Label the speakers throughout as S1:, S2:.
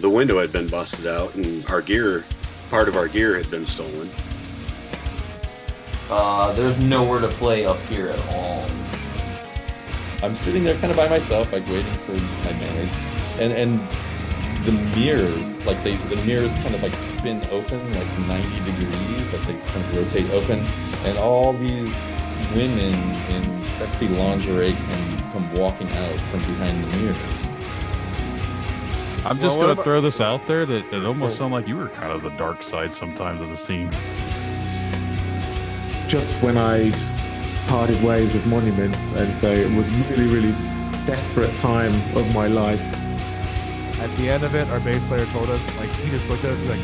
S1: the window had been busted out and our gear, part of our gear had been stolen.
S2: Uh, there's nowhere to play up here at all.
S3: I'm sitting there kind of by myself, like waiting for my manners, and and the mirrors, like they the mirrors kind of like spin open like 90 degrees, like they kind of rotate open, and all these women in sexy lingerie can come walking out from behind the mirrors.
S4: I'm just
S5: Well,
S4: gonna
S5: about-
S4: throw this out there that it almost sounded like you were kind of the dark side sometimes of the scene.
S6: just when I'd parted ways with Monuments, and so it was really, really desperate time of my life.
S5: At the end of it, our bass player told us, like, he just looked at us like,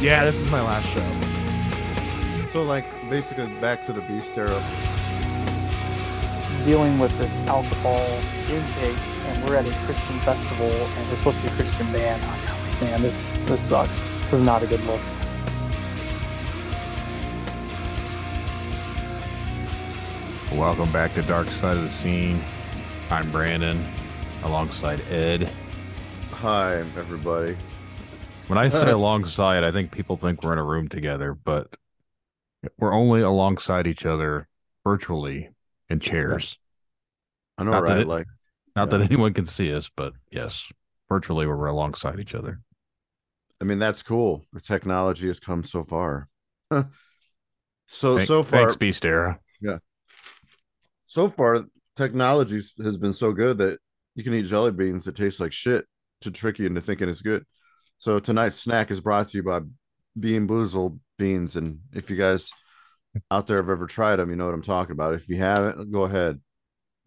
S5: yeah, this is my last show.
S7: So, like, basically back to the Beast era.
S8: dealing with this alcohol intake, and we're at a Christian festival, and we're supposed to be a Christian band. I was kind of like, man, this this sucks. This is not a good look.
S4: Welcome back to Dark Side of the Scene. I'm Brandon, alongside Ed.
S7: Hi, everybody.
S4: When I say alongside, I think people think we're in a room together, but we're only alongside each other virtually in chairs.
S7: I know,
S4: Not
S7: right?
S4: it-
S7: like,
S4: Not
S7: Yeah.
S4: that anyone can see us, but yes, virtually we're alongside each other.
S7: I mean, that's cool. The technology has come so far. so, so far,
S4: thanks, Beast Era. Yeah.
S7: So far, technology has been so good that you can eat jelly beans that taste like shit to trick you into thinking it's good. So tonight's snack is brought to you by Bean Boozled beans, and if you guys out there have ever tried them, you know what I'm talking about. If you haven't, go ahead,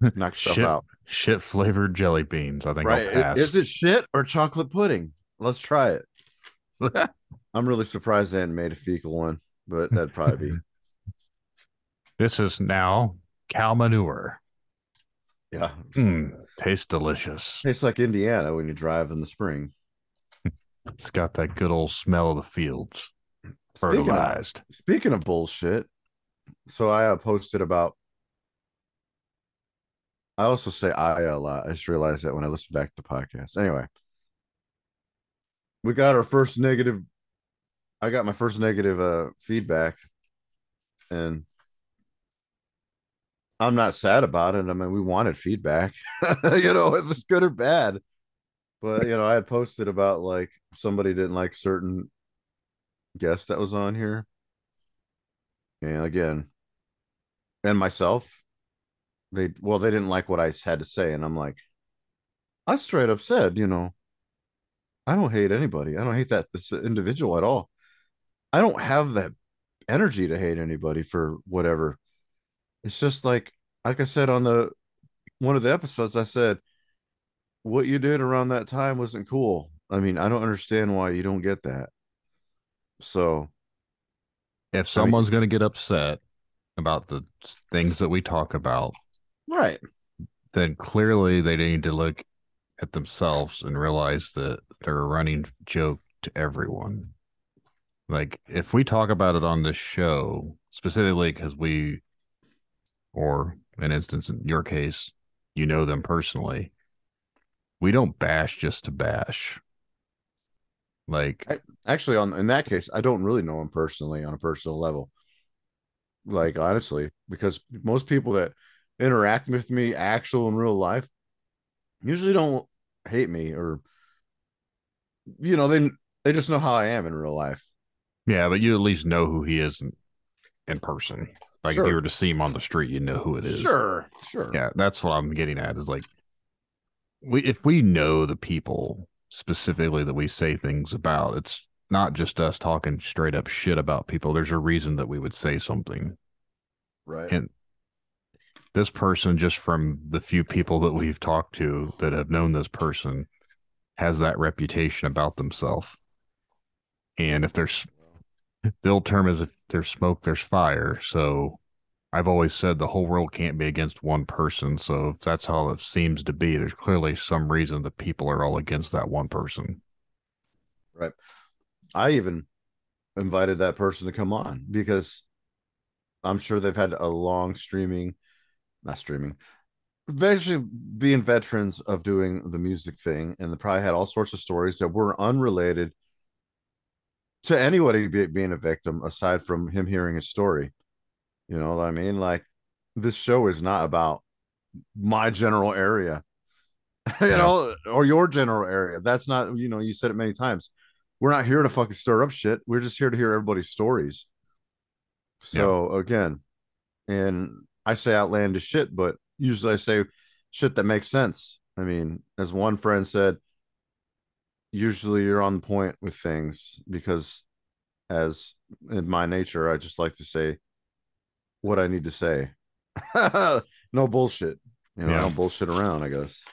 S7: knock yourself
S4: Shit,
S7: out.
S4: shit flavored jelly beans. I think
S7: Right?
S4: I'll pass.
S7: Is it shit or chocolate pudding? Let's try it. I'm really surprised they hadn't made a fecal one, but that'd probably be.
S4: this is now cow manure.
S7: Yeah.
S4: Mm, tastes delicious.
S7: Tastes like Indiana when you drive in the spring.
S4: It's got that good old smell of the fields,
S7: Speaking of,
S4: fertilized.
S7: speaking of bullshit, so I uh, posted about. I also say I a lot. I just realized that when I listen back to the podcast. Anyway, we got our first negative. I got my first negative uh feedback, and I'm not sad about it. I mean, we wanted feedback, you know, if it's good or bad. But you know, I had posted about like somebody didn't like certain guest that was on here. And again, and myself, they well, they didn't like what I had to say, and I'm like, I straight up said, you know, I don't hate anybody. I don't hate that this individual at all. I don't have that energy to hate anybody for whatever. It's just like, like I said on the one of the episodes, I said, what you did around that time wasn't cool. I mean, I don't understand why you don't get that. So
S4: If someone's going to get upset about the things that we talk about,
S7: right,
S4: then clearly they need to look at themselves and realize that they're a running joke to everyone. Like, if we talk about it on this show, specifically because we, or an instance in your case, you know them personally, we don't bash just to bash. Like,
S7: actually on in that case i don't really know him personally on a personal level like honestly because most people that interact with me actual in real life usually don't hate me or you know they they just know how i am in real life
S4: yeah, but you at least know who he is in, in person. Like, if you were to see him on the street, you know who it is.
S7: sure sure
S4: Yeah, that's what I'm getting at is like we if we know the people specifically that we say things about, it's not just us talking straight up shit about people. There's a reason that we would say something.
S7: right
S4: And this person, just from the few people that we've talked to that have known this person, has that reputation about themselves. And if there's the old term is if there's smoke, there's fire. So I've always said the whole world can't be against one person. So if that's how it seems to be, there's clearly some reason that people are all against that one person.
S7: right i even invited that person to come on because i'm sure they've had a long streaming not streaming basically being veterans of doing the music thing, and they probably had all sorts of stories that were unrelated to anybody be, being a victim aside from him hearing his story. You know what I mean? Like this show is not about my general area, you
S4: Yeah.
S7: know, or your general area. That's not, you know, you said it many times. We're not here to fucking stir up shit. We're just here to hear everybody's stories. So again, and I say outlandish shit, but usually I say shit that makes sense. I mean, as one friend said, usually you're on point with things because as in my nature, I just like to say what I need to say. no bullshit. You know, I don't bullshit around, I guess.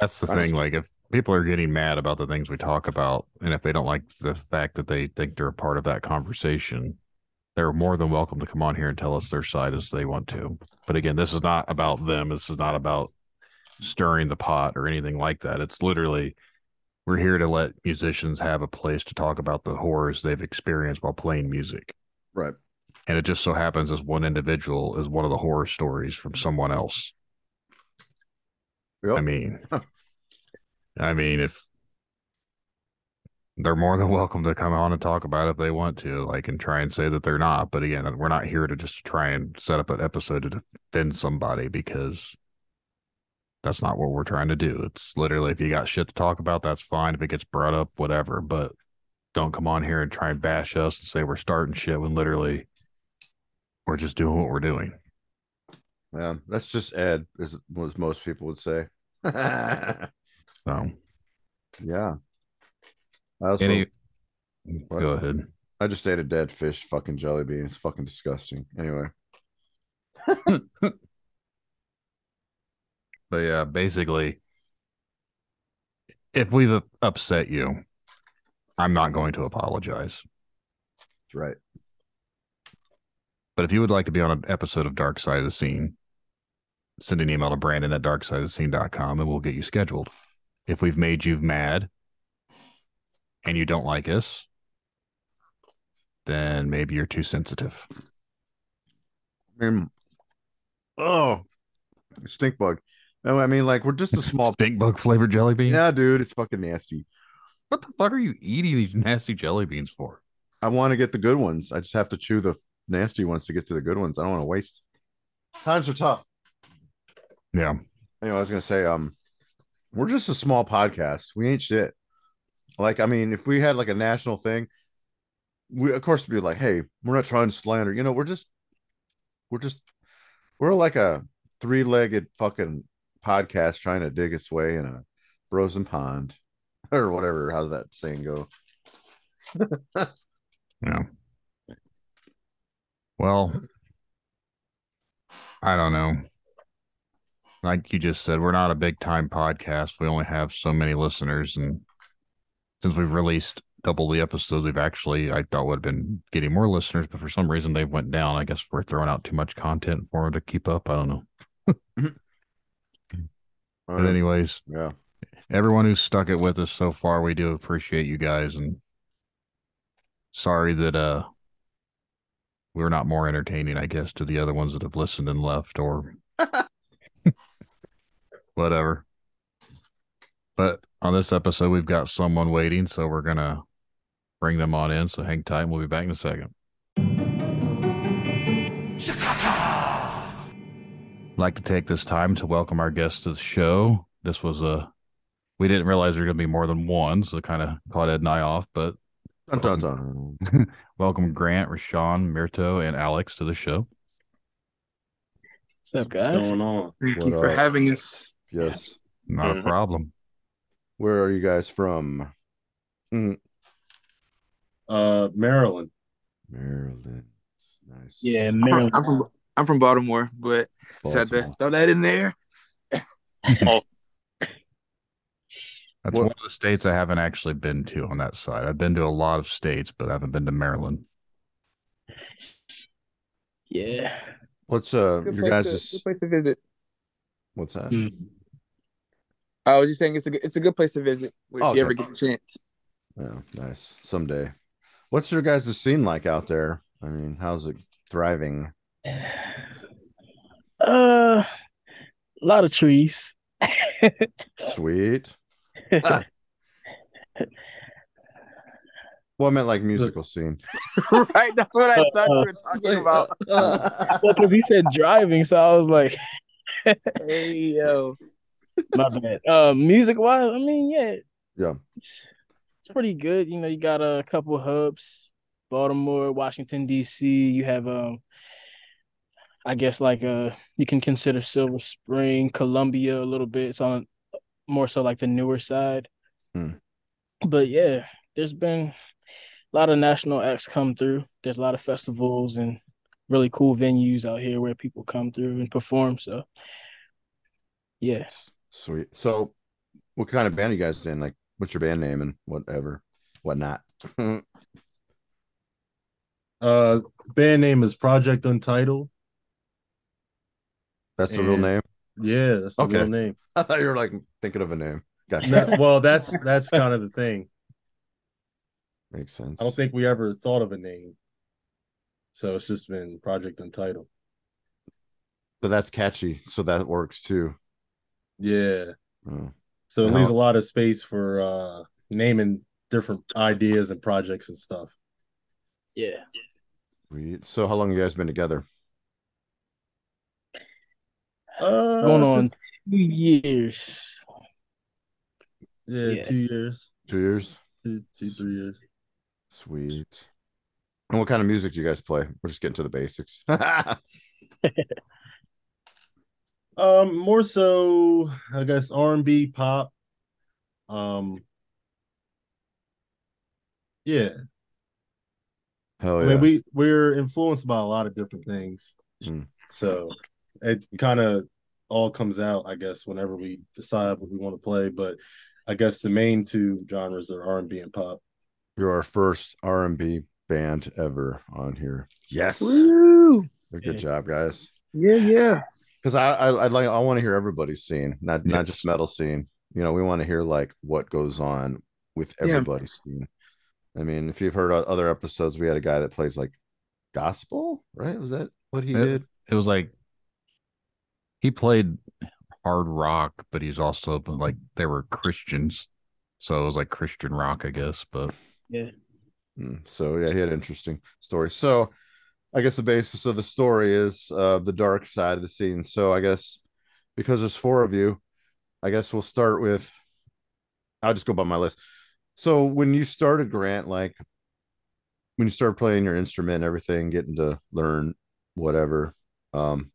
S4: That's the
S7: Right.
S4: thing. Like, if people are getting mad about the things we talk about, and if they don't like the fact that they think they're a part of that conversation, they're more than welcome to come on here and tell us their side as they want to. But again, this is not about them. This is not about stirring the pot or anything like that. It's literally we're here to let musicians have a place to talk about the horrors they've experienced while playing music.
S7: Right.
S4: And it just so happens as one individual is one of the horror stories from someone else.
S7: Yep.
S4: I mean, I mean, if they're more than welcome to come on and talk about it if they want to, like, and try and say that they're not. But again, we're not here to just try and set up an episode to defend somebody because that's not what we're trying to do. It's literally if you got shit to talk about, that's fine. If it gets brought up, whatever. But don't come on here and try and bash us and say we're starting shit when literally we're just doing what we're doing.
S7: Yeah, that's just Ed, is what most people would say.
S4: So, yeah.
S7: I also
S4: any, go ahead.
S7: I just ate a dead fish fucking jelly bean. It's fucking disgusting. Anyway.
S4: But yeah, basically, if we've upset you, I'm not going to apologize.
S7: That's right.
S4: But if you would like to be on an episode of Dark Side of the Scene, send an email to Brandon at darksideofthescene.com and we'll get you scheduled. If we've made you mad and you don't like us, then maybe you're too sensitive.
S7: I mean, oh, stink bug. No, I mean, like, we're just a small.
S4: Stink bug flavored jelly bean?
S7: yeah, dude, it's fucking nasty.
S4: What the fuck are you eating these nasty jelly beans for?
S7: I want to get the good ones. I just have to chew the nasty ones to get to the good ones. I don't want to waste. Times are tough.
S4: Yeah.
S7: Anyway, I was gonna say, um, we're just a small podcast. We ain't shit. Like, I mean, if we had like a national thing, we of course would be like, hey, we're not trying to slander. You know, we're just, we're just, we're like a three-legged fucking podcast trying to dig its way in a frozen pond, or whatever. How's that saying go?
S4: Yeah. Well, I don't know. Like you just said, we're not a big time podcast. We only have so many listeners. And since we've released double the episodes, we've actually, I thought would have been getting more listeners, but for some reason they've went down. I guess we're throwing out too much content for them to keep up. I don't know. But anyways,
S7: Yeah.
S4: everyone who's stuck it with us so far, we do appreciate you guys. And sorry that, uh, we're not more entertaining, I guess, to the other ones that have listened and left or whatever. But on this episode, we've got someone waiting, so we're gonna bring them on in. So hang tight, and we'll be back in a second. I'd like to take this time to welcome our guests to the show. This was a we didn't realize there were gonna be more than one, so it kind of caught Ed and I off. But
S7: Dun, dun, dun.
S4: welcome Grant, Rashon, Mirto, and Alex to the show.
S9: What's up,
S1: What's
S9: guys?
S1: going on?
S9: Thank
S7: What
S9: you for having us.
S7: Yes.
S4: Not
S1: Mhm.
S4: a problem.
S7: Where are you guys from?
S1: Uh, Maryland.
S7: Maryland. Nice.
S9: Yeah,
S10: I'm from,
S9: Maryland.
S10: I'm from I'm from Baltimore, but just had to throw that in there.
S4: That's
S7: What-
S4: one of the states I haven't actually been to on that side. I've been to a lot of states, but I haven't been to Maryland.
S9: Yeah.
S7: What's uh
S10: Good
S7: your guys'
S10: to, good place to visit.
S7: what's that?
S9: Hmm.
S10: I was just saying it's a good, it's a good place to visit if
S7: Okay.
S10: you ever get the chance.
S7: Yeah, nice. Someday. What's your guys' scene like out there? I mean, how's it thriving?
S9: Uh, A lot of trees.
S7: Sweet. Ah. Well, I meant like musical scene.
S10: right? That's what I thought you were talking about.
S9: well, because he said driving, so I was like,
S10: hey yo.
S9: My bad. Uh, music wise, I mean, yeah,
S7: Yeah.
S9: it's, it's pretty good. You know, you got a couple hubs, Baltimore, Washington D.C. You have um, I guess like uh, you can consider Silver Spring, Columbia a little bit. It's on more so like the newer side.
S7: Hmm.
S9: But yeah, there's been a lot of national acts come through. There's a lot of festivals and really cool venues out here where people come through and perform. So yeah.
S7: Sweet. So, what kind of band are you guys in? Like, what's your band name and whatever, whatnot?
S11: Uh, band name is Project Untitled.
S7: That's the real name.
S11: Yeah, that's the
S7: Okay.
S11: real name.
S7: I thought you were like thinking of a name. Gotcha.
S11: No, well, that's that's kind of the thing.
S7: Makes sense.
S11: I don't think we ever thought of a name, so it's just been Project Untitled.
S7: But that's catchy, so that works too.
S11: Yeah,
S7: Oh.
S11: so it
S7: And
S11: leaves a lot of space for uh naming different ideas and projects and stuff.
S9: Yeah.
S7: Sweet. So, how long you guys been together?
S11: Uh,
S9: Going on two years.
S11: yeah,
S9: yeah.
S11: two years,
S7: Two years.
S11: two, two, three years.
S7: Sweet. And what kind of music do you guys play? We're just getting to the basics.
S11: Um, more so, I guess R and B, pop. Um, yeah.
S7: Hell yeah.
S11: I mean, we we're influenced by a lot of different things,
S7: Mm.
S11: so it kind of all comes out, I guess, whenever we decide what we want to play. But I guess the main two genres are R and B and pop.
S7: You're our first R and B band ever on here. Yes.
S10: Woo!
S7: Good
S9: Yeah.
S7: job, guys.
S10: Yeah, yeah.
S7: Because I, I I'd like I want to hear everybody's scene, not not just metal scene. You know, we want to hear like what goes on with
S10: Yeah.
S7: everybody's scene. I mean, if you've heard other episodes, we had a guy that plays like gospel, right? Was that what he
S4: Yeah.
S7: did?
S4: It was like he played hard rock, but he's also like they were Christians, so it was like Christian rock, I guess. But yeah,
S7: mm, So yeah, he had an interesting story. So I guess the basis of the story is uh, the dark side of the scene. So I guess because there's four of you, I guess we'll start with. I'll just go by my list. So when you started Grant, like when you started playing your instrument and everything, getting to learn whatever, um,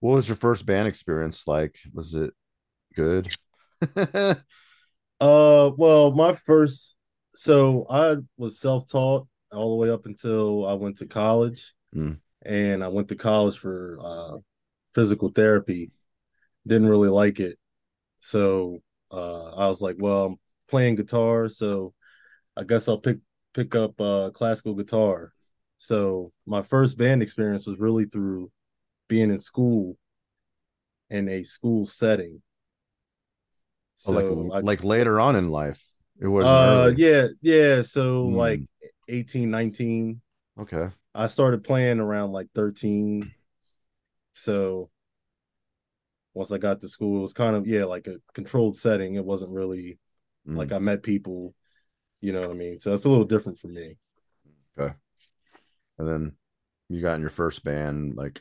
S7: what was your first band experience like? Was it good?
S11: Uh, well, my first, so I was self-taught all the way up until I went to college,
S7: Mm.
S11: and I went to college for uh physical therapy. Didn't really like it, so uh, I was like, well, I'm playing guitar, so I guess I'll pick pick up uh classical guitar. So my first band experience was really through being in school in a school setting.
S7: Oh, like
S11: So I-
S7: like later on in life, it was.
S11: uh yeah yeah so
S7: Hmm.
S11: like 18 19
S7: Okay.
S11: i started playing around like 13 so once i got to school it was kind of yeah like a controlled setting it wasn't really
S7: Mm.
S11: like i met people you know what i mean so it's a little different for me
S7: Okay. And then you got in your first band like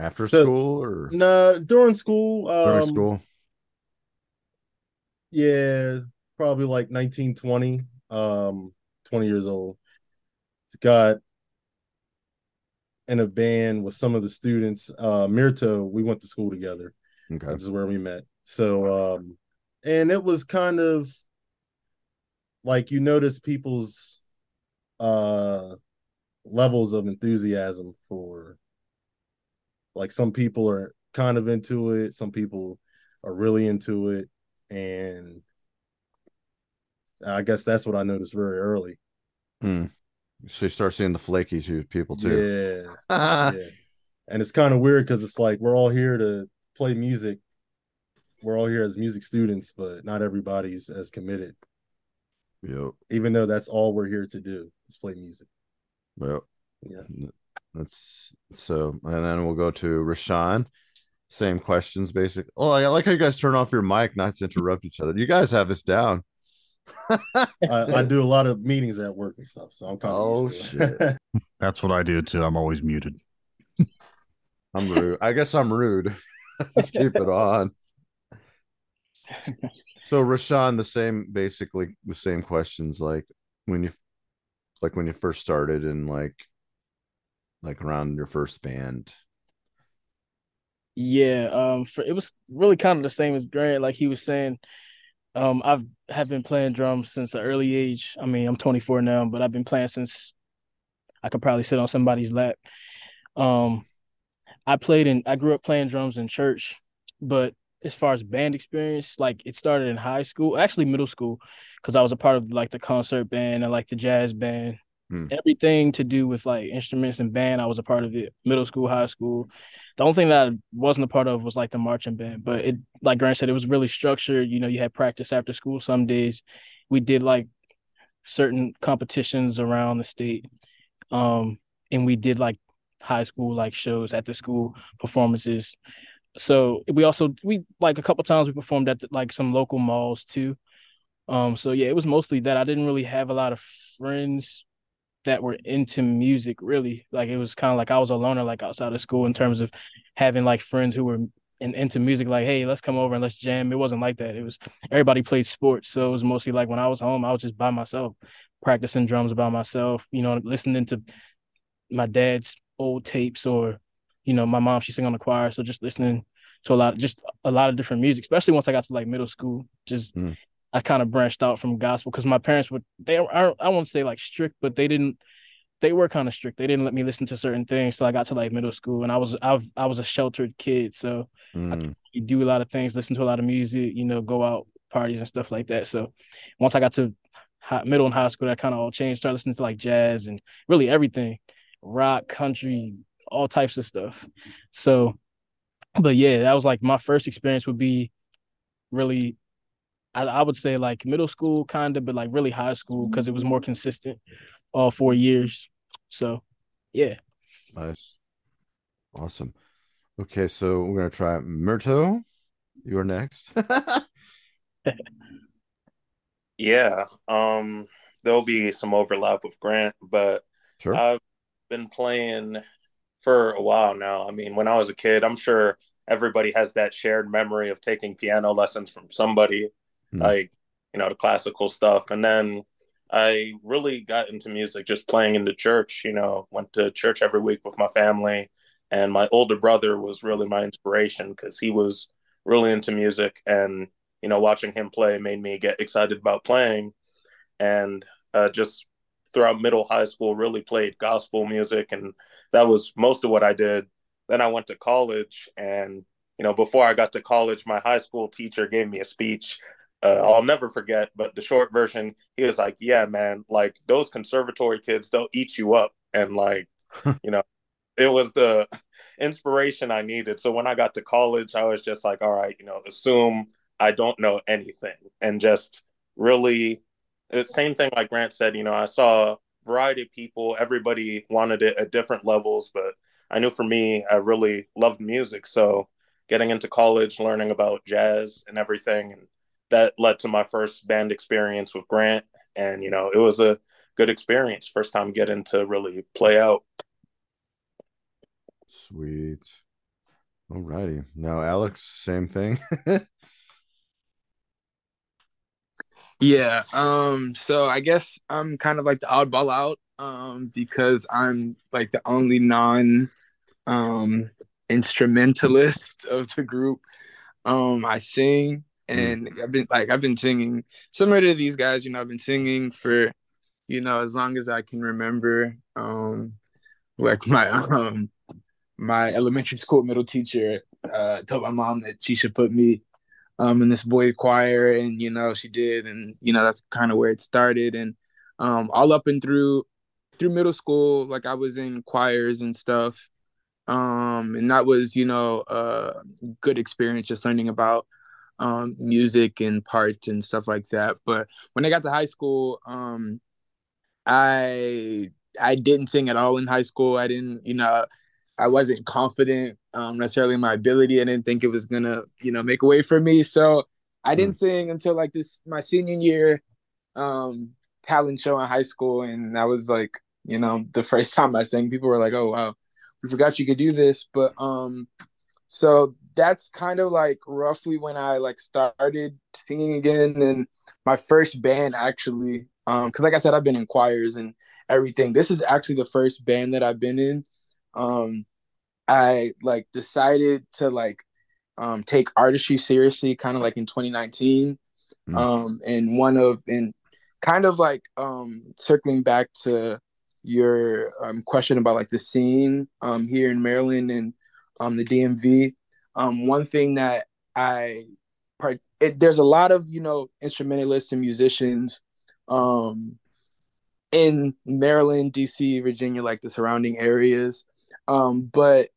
S7: after
S11: So-
S7: school or
S11: no during school um
S7: during school?
S11: yeah probably like 19 20 um 20 years old got in a band with some of the students uh mirto we went to school together
S7: Okay.
S11: This is where we met. So um and it was kind of like you notice people's uh levels of enthusiasm for like some people are kind of into it, some people are really into it and I guess that's what I noticed very early.
S7: Mm. So you start seeing the flaky people too.
S11: Yeah. yeah. And it's kind of weird because it's like we're all here to play music. We're all here as music students, but not everybody's as committed.
S7: Yep.
S11: Even though that's all we're here to do is play music.
S7: Yep.
S11: Yeah.
S7: That's so and then we'll go to Rashon. same questions, basic. Oh, I like how you guys turn off your mic not to interrupt each other. You guys have this down.
S11: I, I do a lot of meetings at work and stuff, so I'm kind of.
S7: Oh
S11: used to it.
S7: shit!
S4: That's what I do too. I'm always muted.
S7: I'm rude. I guess I'm rude. Let's keep it on. So Rashon, the same, basically the same questions, like when you, like when you first started and like, like around your first band.
S9: Yeah, um, for, it was really kind of the same as Grant. Like he was saying, um, I've have been playing drums since an early age. I mean, I'm 24 now, but I've been playing since I could probably sit on somebody's lap. Um, I played in, I grew up playing drums in church, but as far as band experience, like it started in high school, actually middle school, because I was a part of like the concert band and like the jazz band.
S7: Hmm.
S9: Everything to do with like instruments and band, I was a part of it. Middle school, high school. The only thing that I wasn't a part of was like the marching band. But it, like Grant said, it was really structured. You know, you had practice after school some days. We did like certain competitions around the state. Um, and we did like high school like shows at the school performances. So we also we like a couple times we performed at the, like some local malls too. Um, so yeah, it was mostly that. I didn't really have a lot of friends that were into music really. Like it was kind of like I was a loner like outside of school in terms of having like friends who were in, into music like hey let's come over and let's jam it wasn't like that it was everybody played sports so it was mostly like when i was home i was just by myself practicing drums by myself you know listening to my dad's old tapes or you know my mom she sang on the choir so just listening to a lot just a lot of different music especially once i got to like middle school just
S7: Mm.
S9: I kind of branched out from gospel because my parents would they aren't i won't say like strict but they didn't they were kind of strict they didn't let me listen to certain things till i got to like middle school and i was I've, i was a sheltered kid so
S7: Mm.
S9: you do a lot of things, listen to a lot of music, you know, go out parties and stuff like that. So once I got to high, middle and high school, that kind of all changed. Started listening to like jazz and really everything, rock, country, all types of stuff. So, but yeah, that was like my first experience would be really, I, I would say like middle school kind of, but like really high school because it was more consistent all four years. So, yeah.
S7: Nice. Awesome. Okay, so we're gonna try Mirto. You're next.
S12: Yeah. Um there'll be some overlap with Grant, but
S7: sure.
S12: I've been playing for a while now. I mean, when I was a kid, I'm sure everybody has that shared memory of taking piano lessons from somebody
S7: Hmm.
S12: like, you know, the classical stuff. And then I really got into music just playing in the church, you know, went to church every week with my family. And my older brother was really my inspiration because he was really into music. And, you know, watching him play made me get excited about playing. And uh, just throughout middle high school, really played gospel music. And that was most of what I did. Then I went to college. And, you know, before I got to college, my high school teacher gave me a speech uh, I'll never forget, but the short version, he was like, "Yeah, man, like those conservatory kids, they'll eat you up," and like, you know, it was the inspiration I needed. So when I got to college, I was just like, "All right, you know, assume I don't know anything," and just really, the same thing like Grant said. You know, I saw a variety of people. Everybody wanted it at different levels, but I knew for me, I really loved music, so getting into college, learning about jazz and everything, and that led to my first band experience with Grant. And, you know, it was a good experience. First time getting to really play out.
S7: Sweet. All righty. Now, Alex, same thing.
S10: Yeah. Um, so I guess I'm kind of like the oddball out, um, because I'm like the only non um instrumentalist of the group. Um, I sing and I've been like I've been singing similar to these guys, you know, I've been singing for, you know, as long as I can remember. Um like my um my elementary school middle teacher uh told my mom that she should put me um in this boy choir and you know she did and you know that's kind of where it started and um all up and through through middle school like I was in choirs and stuff um and that was you know a good experience just learning about um music and parts and stuff like that but when I got to high school um I I didn't sing at all in high school I didn't you know I wasn't confident um, necessarily in my ability. I didn't think it was gonna, you know, make a way for me. So I didn't sing until like this my senior year um, talent show in high school, and that was like, you know, the first time I sang. People were like, "Oh wow, we forgot you could do this." But um, so that's kind of like roughly when I like started singing again, and my first band actually, um, because like I said, I've been in choirs and everything. This is actually the first band that I've been in. Um, I like decided to like um take artistry seriously kind of like in 2019
S7: Mm.
S10: um and one of and kind of like um circling back to your um question about like the scene um here in Maryland and um the DMV um one thing that I part it, there's a lot of you know instrumentalists and musicians um in Maryland, DC, Virginia, like the surrounding areas. Um, but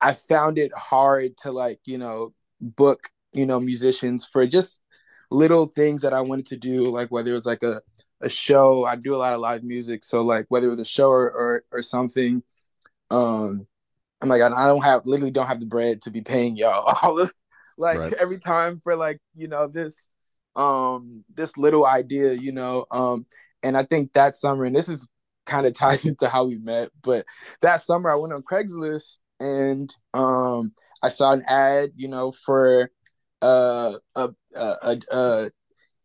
S10: I found it hard to like, you know, book, you know, musicians for just little things that I wanted to do, like whether it was like a, a show. I do a lot of live music. So like whether it was a show or or, or something, um, I'm like, I don't have literally don't have the bread to be paying y'all all of like
S7: Right.
S10: every time for like, you know, this um this little idea, you know. Um and I think that summer, and this is kind of ties into how we met, but that summer I went on Craigslist and um I saw an ad, you know, for uh, a, a, a, a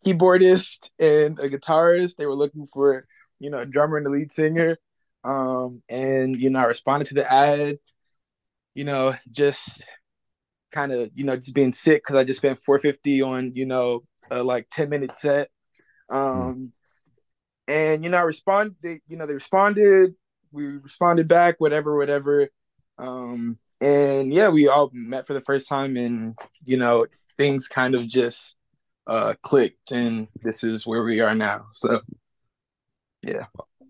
S10: keyboardist and a guitarist. They were looking for, you know, a drummer and a lead singer. Um, and you know, I responded to the ad, you know, just kind of, you know, just being sick because I just spent 450 on, you know, a like 10 minute set. Um, and you know, I respond. They, you know, they responded. We responded back, whatever, whatever. Um, and yeah, we all met for the first time, and you know, things kind of just uh clicked, and this is where we are now. So, yeah.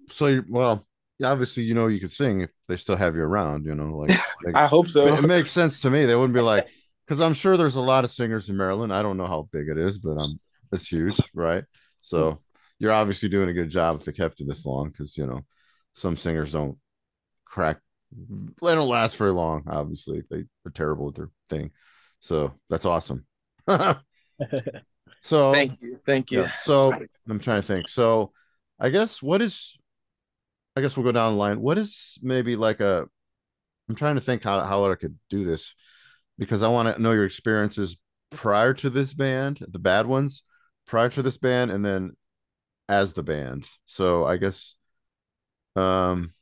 S7: So you well, obviously you know you could sing if they still have you around, you know, like, like
S10: I hope so.
S7: It, it makes sense to me. They wouldn't be like because I'm sure there's a lot of singers in Maryland. I don't know how big it is, but um it's huge, right? So you're obviously doing a good job if they kept you this long because you know some singers don't crack they don't last very long, obviously, if they are terrible at their thing. So that's awesome. so
S10: Thank you. Thank you.
S7: yeah, so I'm trying to think. So I guess what is I guess we'll go down the line. What is maybe like a I'm trying to think how how I could do this because I want to know your experiences prior to this band, the bad ones, prior to this band, and then as the band. So I guess um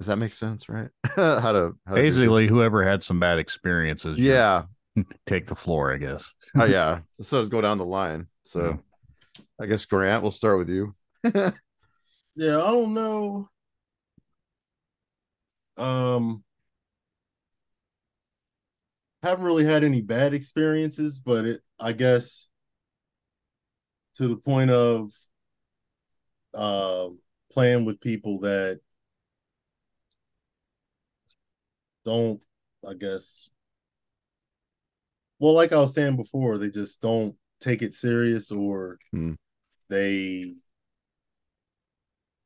S7: does that make sense, right? how to how
S4: Basically,
S7: this?
S4: whoever had some bad experiences,
S7: Yeah.
S4: take the floor, I guess.
S7: oh yeah. So let's go down the line. So I guess Grant, we'll start with you.
S11: Yeah, I don't know. Um, haven't really had any bad experiences, but it, I guess, to the point of uh, playing with people that don't, I guess, well, like I was saying before, they just don't take it serious or
S7: Hmm.
S11: they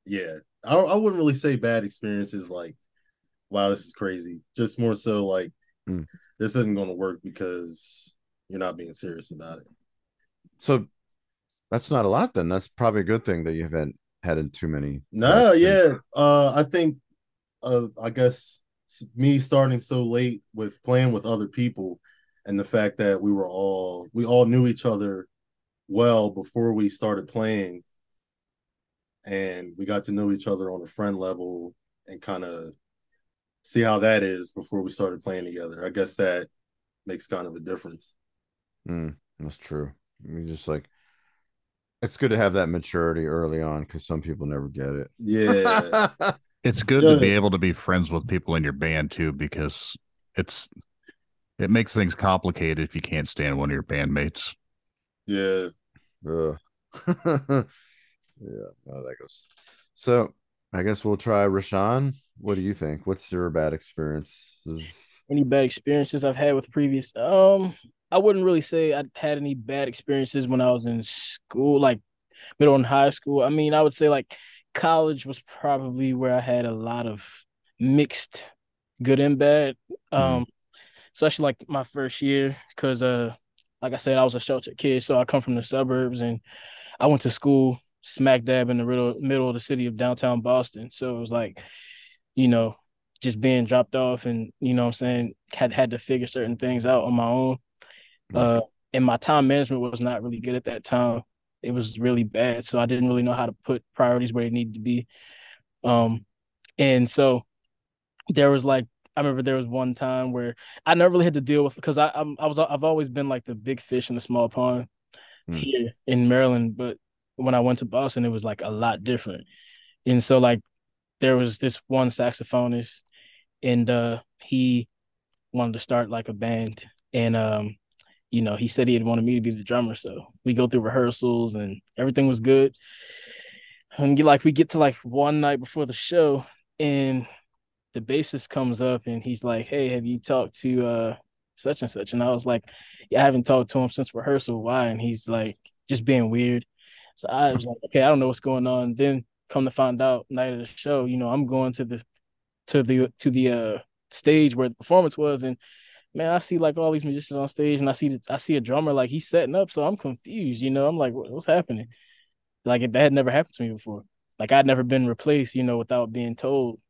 S11: yeah I, I wouldn't really say bad experiences like wow this is crazy just more so like
S7: Hmm.
S11: this isn't going to work because you're not being serious about it
S7: So that's not a lot then. That's probably a good thing that you haven't had in too many.
S11: no yeah uh i think uh i guess me starting so late with playing with other people and the fact that we were all we all knew each other well before we started playing and we got to know each other on a friend level and kind of see how that is before we started playing together. I guess that makes kind of a difference.
S7: Mm, that's true. We just like it's good to have that maturity early on because some people never get it.
S11: Yeah.
S4: It's good to be able to be friends with people in your band too, because it's it makes things complicated if you can't stand one of your bandmates.
S11: Yeah.
S7: Ugh. yeah, no, that goes. So I guess we'll try Rashon. What do you think? What's your bad experiences?
S9: any bad experiences I've had with previous um I wouldn't really say I had any bad experiences when I was in school, like middle and high school. I mean, I would say like college was probably where I had a lot of mixed good and bad. Um, especially like my first year, because uh, like I said, I was a sheltered kid, so I come from the suburbs, and I went to school smack dab in the middle middle of the city of downtown Boston. So it was like, you know, just being dropped off, and you know, what I'm saying had had to figure certain things out on my own. Uh, and my time management was not really good at that time. It was really bad, so I didn't really know how to put priorities where they needed to be. Um, and so there was like I remember there was one time where I never really had to deal with because I I'm, I was I've always been like the big fish in the small pond
S7: Hmm.
S9: here in Maryland, but when I went to Boston, it was like a lot different. And so like there was this one saxophonist, and uh he wanted to start like a band, and um you know he said he had wanted me to be the drummer, so we go through rehearsals and everything was good. And like we get to like one night before the show, and the bassist comes up and he's like, "Hey, have you talked to uh such and such?" And I was like, "Yeah, I haven't talked to him since rehearsal. Why?" And he's like, "Just being weird." So I was like, "Okay, I don't know what's going on." Then come to find out, night of the show, you know, I'm going to the to the to the uh stage where the performance was, and man, I see like all these musicians on stage, and I see the, I see a drummer like he's setting up, so I'm confused. You know, I'm like, "What- "What's happening?" Like that had never happened to me before. Like I'd never been replaced, you know, without being told.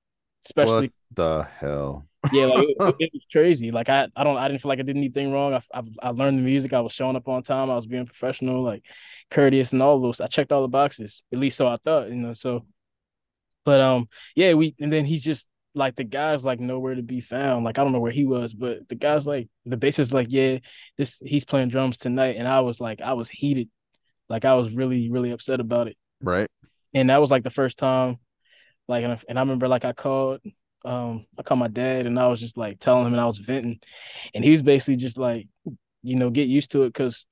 S9: Especially
S7: What the hell?
S9: Yeah, like it, it was crazy. Like I, I don't, I didn't feel like I did anything wrong. I, I, I learned the music. I was showing up on time. I was being professional, like courteous, and all those. I checked all the boxes. At least so I thought, you know. So, but um, yeah, we and then he's just like the guy's like nowhere to be found. Like I don't know where he was, but the guy's like the bassist like yeah, this he's playing drums tonight, and I was like I was heated, like I was really really upset about it
S7: Right.
S9: and that was like the first time like and I, and I remember like I called um I called my dad and I was just like telling him and I was venting and he was basically just like you know get used to it because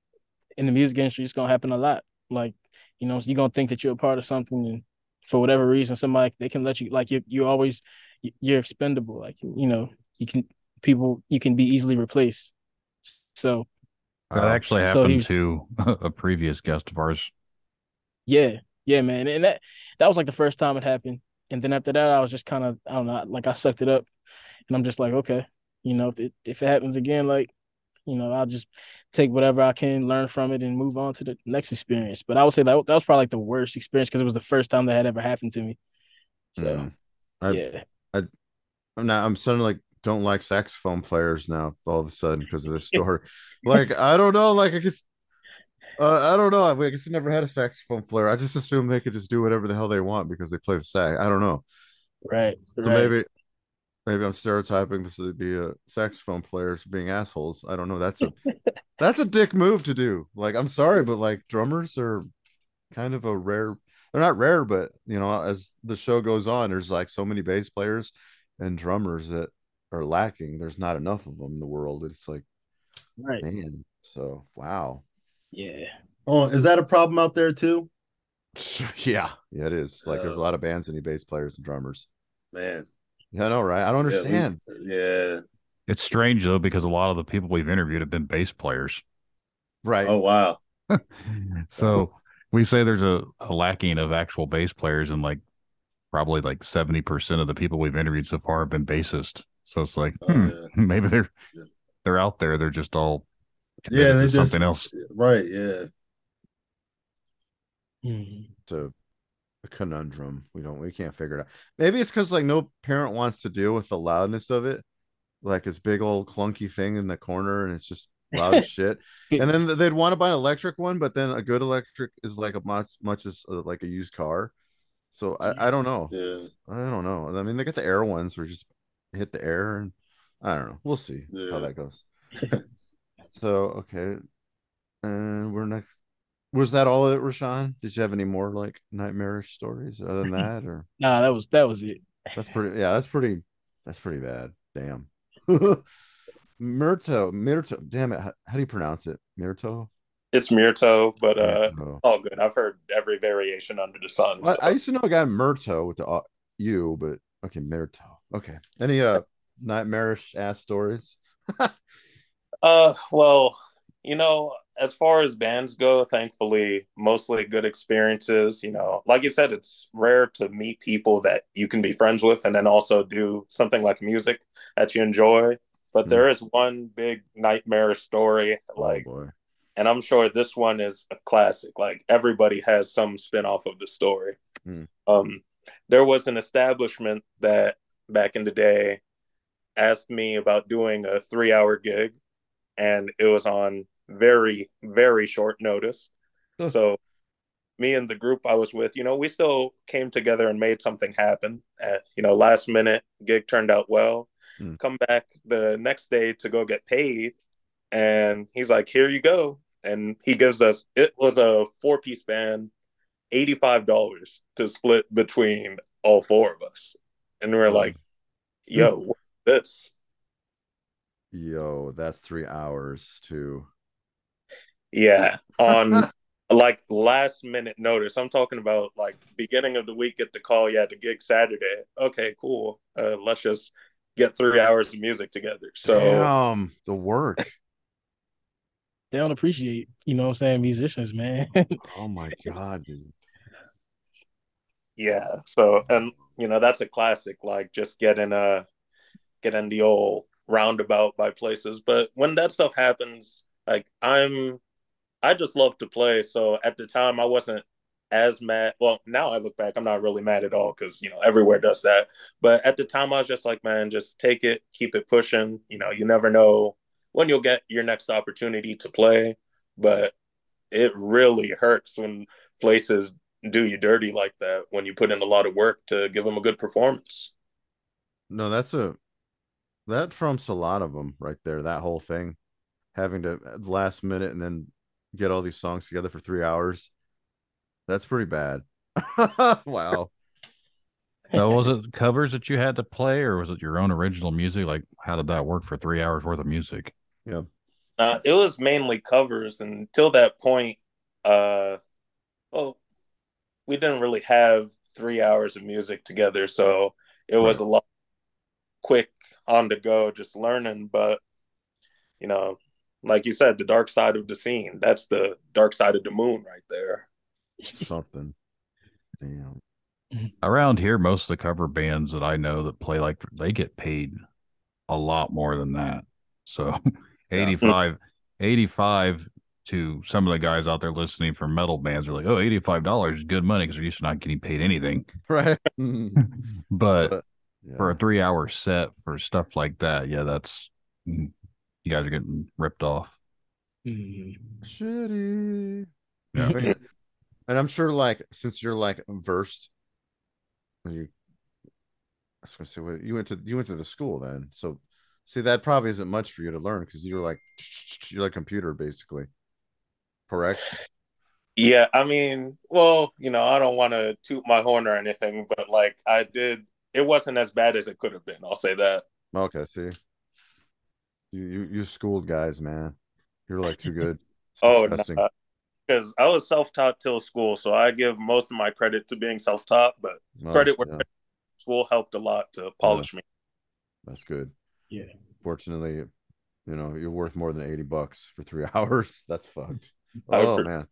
S9: in the music industry it's gonna happen a lot like you know you're gonna think that you're a part of something and for whatever reason somebody they can let you like you you always you're expendable like you know you can people you can be easily replaced so
S4: That actually
S9: So
S4: happened
S9: he-
S4: to a previous guest of ours.
S9: Yeah, yeah, man. And that that was like the first time it happened. And then after that, I was just kind of I don't know, like I sucked it up, and I'm just like, okay, you know, if it if it happens again, like, you know, I'll just take whatever I can, learn from it, and move on to the next experience. But I would say that that was probably like the worst experience because it was the first time that had ever happened to me. So
S7: Mm. I,
S9: yeah,
S7: I, I'm not. I'm suddenly like don't like saxophone players now. All of a sudden because of this story. like I don't know. Like I guess. Uh, I don't know. I guess I never had a saxophone player. I just assume they could just do whatever the hell they want because they play the sax. I don't know.
S9: right,
S7: So
S9: right.
S7: maybe, maybe I'm stereotyping this would be a saxophone players being assholes. I don't know. That's a that's a dick move to do. Like I'm sorry, but like drummers are kind of a rare. They're not rare, but you know, as the show goes on, there's like so many bass players and drummers that are lacking. There's not enough of them in the world. It's like,
S9: right,
S7: man. So wow.
S9: Yeah,
S11: Oh, is that a problem out there too?
S7: Yeah, yeah, it is. Like there's a
S11: Uh,
S7: lot of bands that need bass players and drummers.
S11: Man.
S7: Yeah, I know, right? I don't
S11: Yeah, we-
S7: understand.
S11: Yeah.
S4: It's strange though because a lot of the people we've interviewed have been bass players.
S7: Right.
S11: Oh wow.
S4: So we say there's a, a lacking of actual bass players, and like probably like seventy percent of the people we've interviewed so far have been bassist. So it's like,
S11: Oh,
S4: hmm,
S11: yeah.
S4: maybe they're
S11: Yeah.
S4: they're out there. They're just all
S11: Yeah,
S4: committed
S11: they just
S4: something else.
S11: right. Yeah.
S9: Mhm.
S7: It's a, a conundrum. We don't. We can't figure it out. Maybe it's because like no parent wants to deal with the loudness of it. Like it's big old clunky thing in the corner, and it's just loud as shit. And then they'd want to buy an electric one, but then a good electric is like a much much as uh, like a used car. So I, I don't know.
S11: Yeah.
S7: I don't know. I mean, they got the air ones where you just hit the air, and I don't know. We'll see
S11: Yeah.
S7: how that goes. so okay, and we're next. Was that all of it, Rashon? Did you have any more like nightmarish stories other than that, or
S9: nah, that was that was it.
S7: that's pretty? Yeah, that's pretty. That's pretty bad. Damn. Myrto, Myrto. Damn it. How, how do you pronounce it? Myrto.
S12: It's Myrto, but uh,
S7: Myrto.
S12: all good. I've heard every variation under the sun.
S7: I,
S12: so-
S7: I used to know a guy Myrto with the uh, U, but okay, Myrto. Okay. Any uh nightmarish ass stories?
S12: Uh, well, you know, as far as bands go, thankfully, mostly good experiences. You know, like you said, it's rare to meet people that you can be friends with and then also do something like music that you enjoy. But
S7: Hmm.
S12: there is one big nightmare story, like,
S7: Oh
S12: and I'm sure this one is a classic. Like everybody has some spin-off of the story.
S7: Hmm.
S12: Um, there was an establishment that back in the day asked me about doing a three-hour gig, and it was on very, very short notice. So me and the group I was with, you know, we still came together and made something happen. At, you know, last minute gig turned out well.
S7: Hmm.
S12: Come back the next day to go get paid, and he's like, "Here you go," and he gives us. It was a four piece band, eighty five dollars to split between all four of us, and we're like, "Yo, what's this?"
S7: Yo, that's three hours too.
S12: Yeah, on like last minute notice. I'm talking about like beginning of the week. Get the call. Yeah, the gig Saturday. Okay, cool. Uh, let's just get three hours of music together. So
S7: Damn, the work.
S9: They don't appreciate, you know what I'm saying, musicians, man.
S7: Oh my god, dude.
S12: yeah. So and you know that's a classic. Like just getting uh getting the old roundabout by places. But when that stuff happens, like I'm, I just love to play. So at the time, I wasn't as mad. Well, now I look back, I'm not really mad at all because you know everywhere does that. But at the time, I was just like, man, just take it, keep it pushing. You know, you never know when you'll get your next opportunity to play. But it really hurts when places do you dirty like that when you put in a lot of work to give them a good performance.
S7: No, that's a that trumps a lot of them right there. That whole thing, having to last minute and then get all these songs together for three hours. That's pretty bad. wow.
S4: So was it covers that you had to play, or was it your own original music? Like, how did that work for three hours worth of music?
S7: Yeah.
S12: Uh, it was mainly covers and until that point. Uh, well, we didn't really have three hours of music together, so it was a lot quick on the go, just learning. But you know, like you said, the dark side of the scene. That's the dark side of the moon right there.
S7: Something. Damn.
S4: Around here, most of the cover bands that I know that play like they get paid a lot more than that. So 85, 85 to some of the guys out there listening for metal bands are like, oh, $85 is good money because they're used to not getting paid anything.
S7: Right.
S4: But
S7: yeah.
S4: for a three hour set for stuff like that, yeah, that's mm, you guys are getting ripped off. Mm-hmm.
S7: Shitty.
S4: Yeah.
S7: But- and I'm sure, like, since you're like versed, you, I was gonna say, what you went to you went to the school then, so see that probably isn't much for you to learn because you're like you're like computer basically, correct?
S12: Yeah, I mean, well, you know, I don't want to toot my horn or anything, but like I did, it wasn't as bad as it could have been. I'll say that.
S7: Okay, see, you you you schooled guys, man. You're like too good.
S12: Oh,
S7: disgusting.
S12: because I was self-taught till school, so I give most of my credit to being self-taught. But
S7: Oh,
S12: credit where
S7: yeah.
S12: school helped a lot to polish me.
S7: That's good.
S9: Yeah.
S7: Fortunately, you know, you're worth more than 80 bucks for three hours. That's fucked. Oh
S12: appre-
S7: man.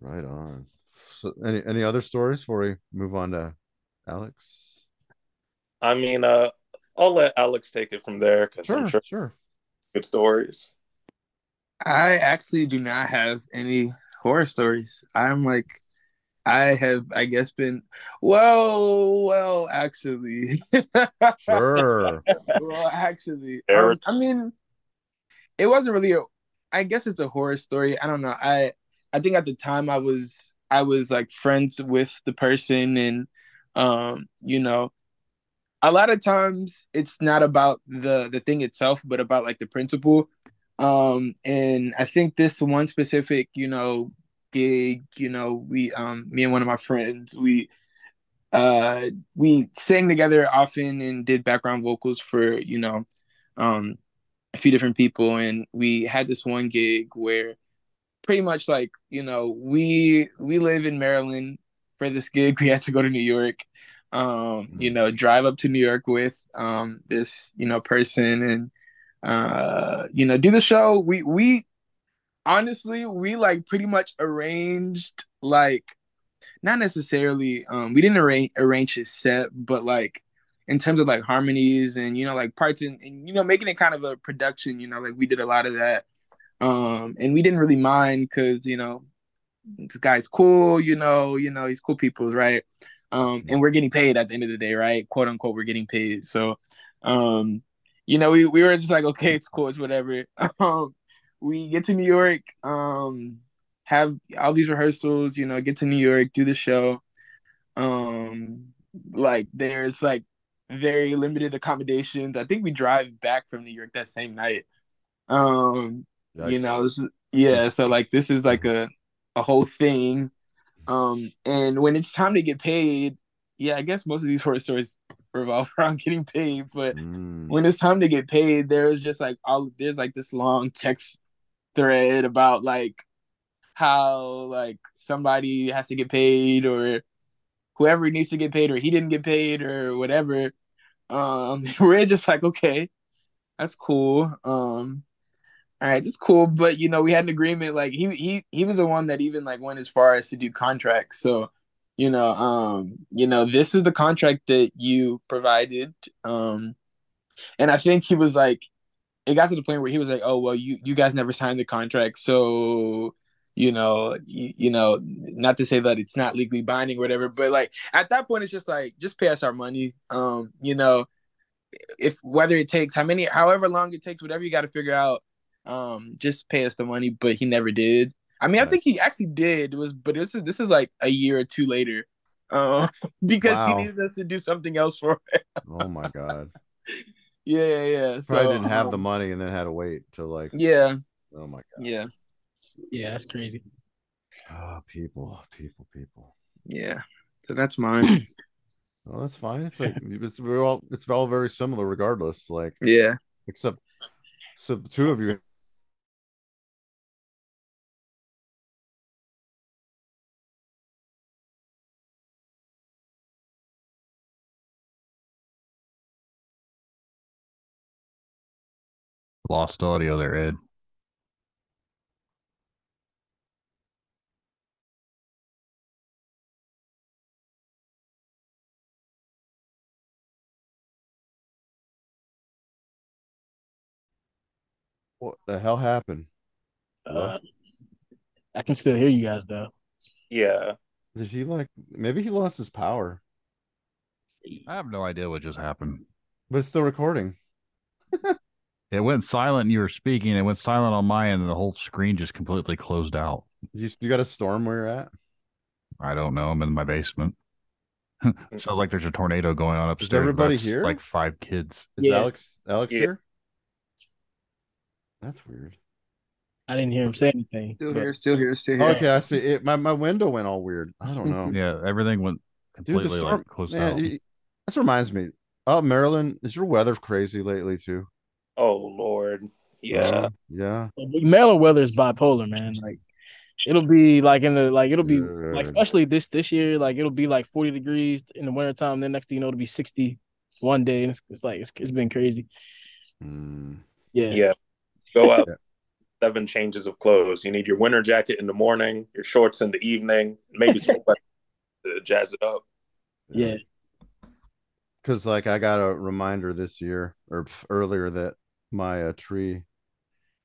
S7: Right on. So any any other stories before we move on to Alex?
S12: I mean, uh, I'll let Alex take it from there because I'm
S7: Sure,
S12: sure
S7: sure.
S12: good stories.
S10: I actually do not have any horror stories. I'm like, I have, I guess, been well, well, actually,
S7: Sure.
S10: well, actually,
S12: Fair.
S10: um, I mean, it wasn't really a. I guess it's a horror story. I don't know. I I think at the time I was I was like friends with the person, and um, you know, a lot of times it's not about the the thing itself, but about like the principle. Um, and I think this one specific, you know, gig, you know, we um me and one of my friends, we uh we sang together often and did background vocals for, you know, um a few different people and we had this one gig where pretty much like, you know, we we live in Maryland for this gig, we had to go to New York. Um, you know, drive up to New York with um this, you know, person and uh you know do the show we we honestly, we like pretty much arranged like not necessarily um we didn't arrange arrange his set, but like in terms of like harmonies and you know like parts and, and you know making it kind of a production, you know, like we did a lot of that. Um and we didn't really mind because you know this guy's cool, you know, you know, he's cool people's right. Um and we're getting paid at the end of the day, right? Quote unquote, we're getting paid. So um, you know, we, we were just like, okay, it's cool, it's whatever. Um we get to New York, um, have all these rehearsals, you know, get to New York, do the show. Um, like there's like very limited accommodations. I think we drive back from New York that same night. Um,
S7: Yikes.
S10: you know, this is, yeah, so like this is like a a whole thing. Um, and when it's time to get paid, yeah, I guess most of these horror stories revolve around getting paid, but
S7: Mm.
S10: when it's time to get paid, there's just like all there's like this long text thread about like how like somebody has to get paid or whoever needs to get paid or he didn't get paid or whatever. Um we're just like, okay, that's cool. Um all right, that's cool. But you know, we had an agreement, like he he he was the one that even like went as far as to do contracts. So, you know, um, you know, this is the contract that you provided. Um and I think he was like, it got to the point where he was like, "Oh well, you you guys never signed the contract, so you know, you, you know, not to say that it's not legally binding or whatever, but like at that point, it's just like, just pay us our money. Um, you know, if whether it takes how many, however long it takes, whatever you got to figure out, um, just pay us the money. But he never did. I mean, I think he actually did. It was, but this is this is like a year or two later, uh, because
S7: Wow.
S10: he needed us to do something else for it.
S7: Oh my god.
S10: Yeah, yeah, yeah.
S7: Probably
S10: So,
S7: didn't have
S10: um,
S7: the money and then had to wait to like
S10: Yeah.
S7: Oh my god.
S10: Yeah.
S9: Yeah, that's crazy.
S7: Oh, people, people, people.
S10: Yeah. So that's mine.
S7: Well, that's fine. It's like it's we're all it's all very similar regardless. Like
S10: Yeah.
S7: except so the two of you
S4: Lost audio there, Ed.
S7: what the hell happened?
S9: Uh, I can still hear you guys though.
S12: Yeah.
S7: Did he like maybe he lost his power,
S4: I have no idea what just happened.
S7: but it's still recording.
S4: It went silent and you were speaking. It went silent on my end and the whole screen just completely closed out.
S7: You you got a storm where you're at?
S4: I don't know. I'm in my basement. Sounds like there's a tornado going on upstairs.
S7: everybody
S4: That's
S7: here?
S4: Like five kids.
S7: Is Alex Alex
S12: Yeah.
S7: here? That's weird.
S9: I didn't hear him say anything.
S10: Still
S9: but-
S10: here, still here, still here.
S7: Okay, I see. It my, my window went all weird. I don't know.
S4: Yeah, everything went
S7: Dude, the
S4: completely
S7: storm,
S4: like closed
S7: man,
S4: out.
S7: you- this reminds me. Oh, Maryland, is your weather crazy lately too?
S12: Oh Lord. Yeah.
S7: Yeah.
S9: Maryland weather is bipolar, man. Like it'll be like in the like it'll be like especially this this year, like it'll be like 40 degrees in the wintertime. Then next thing you know, it'll be 60 one day. And it's, it's like it's, it's been crazy.
S7: Mm.
S9: Yeah.
S12: Yeah. Go out. Seven changes of clothes. You need your winter jacket in the morning, your shorts in the evening, maybe some to jazz it up.
S9: Yeah.
S7: Because like I got a reminder this year or earlier that my uh, tree,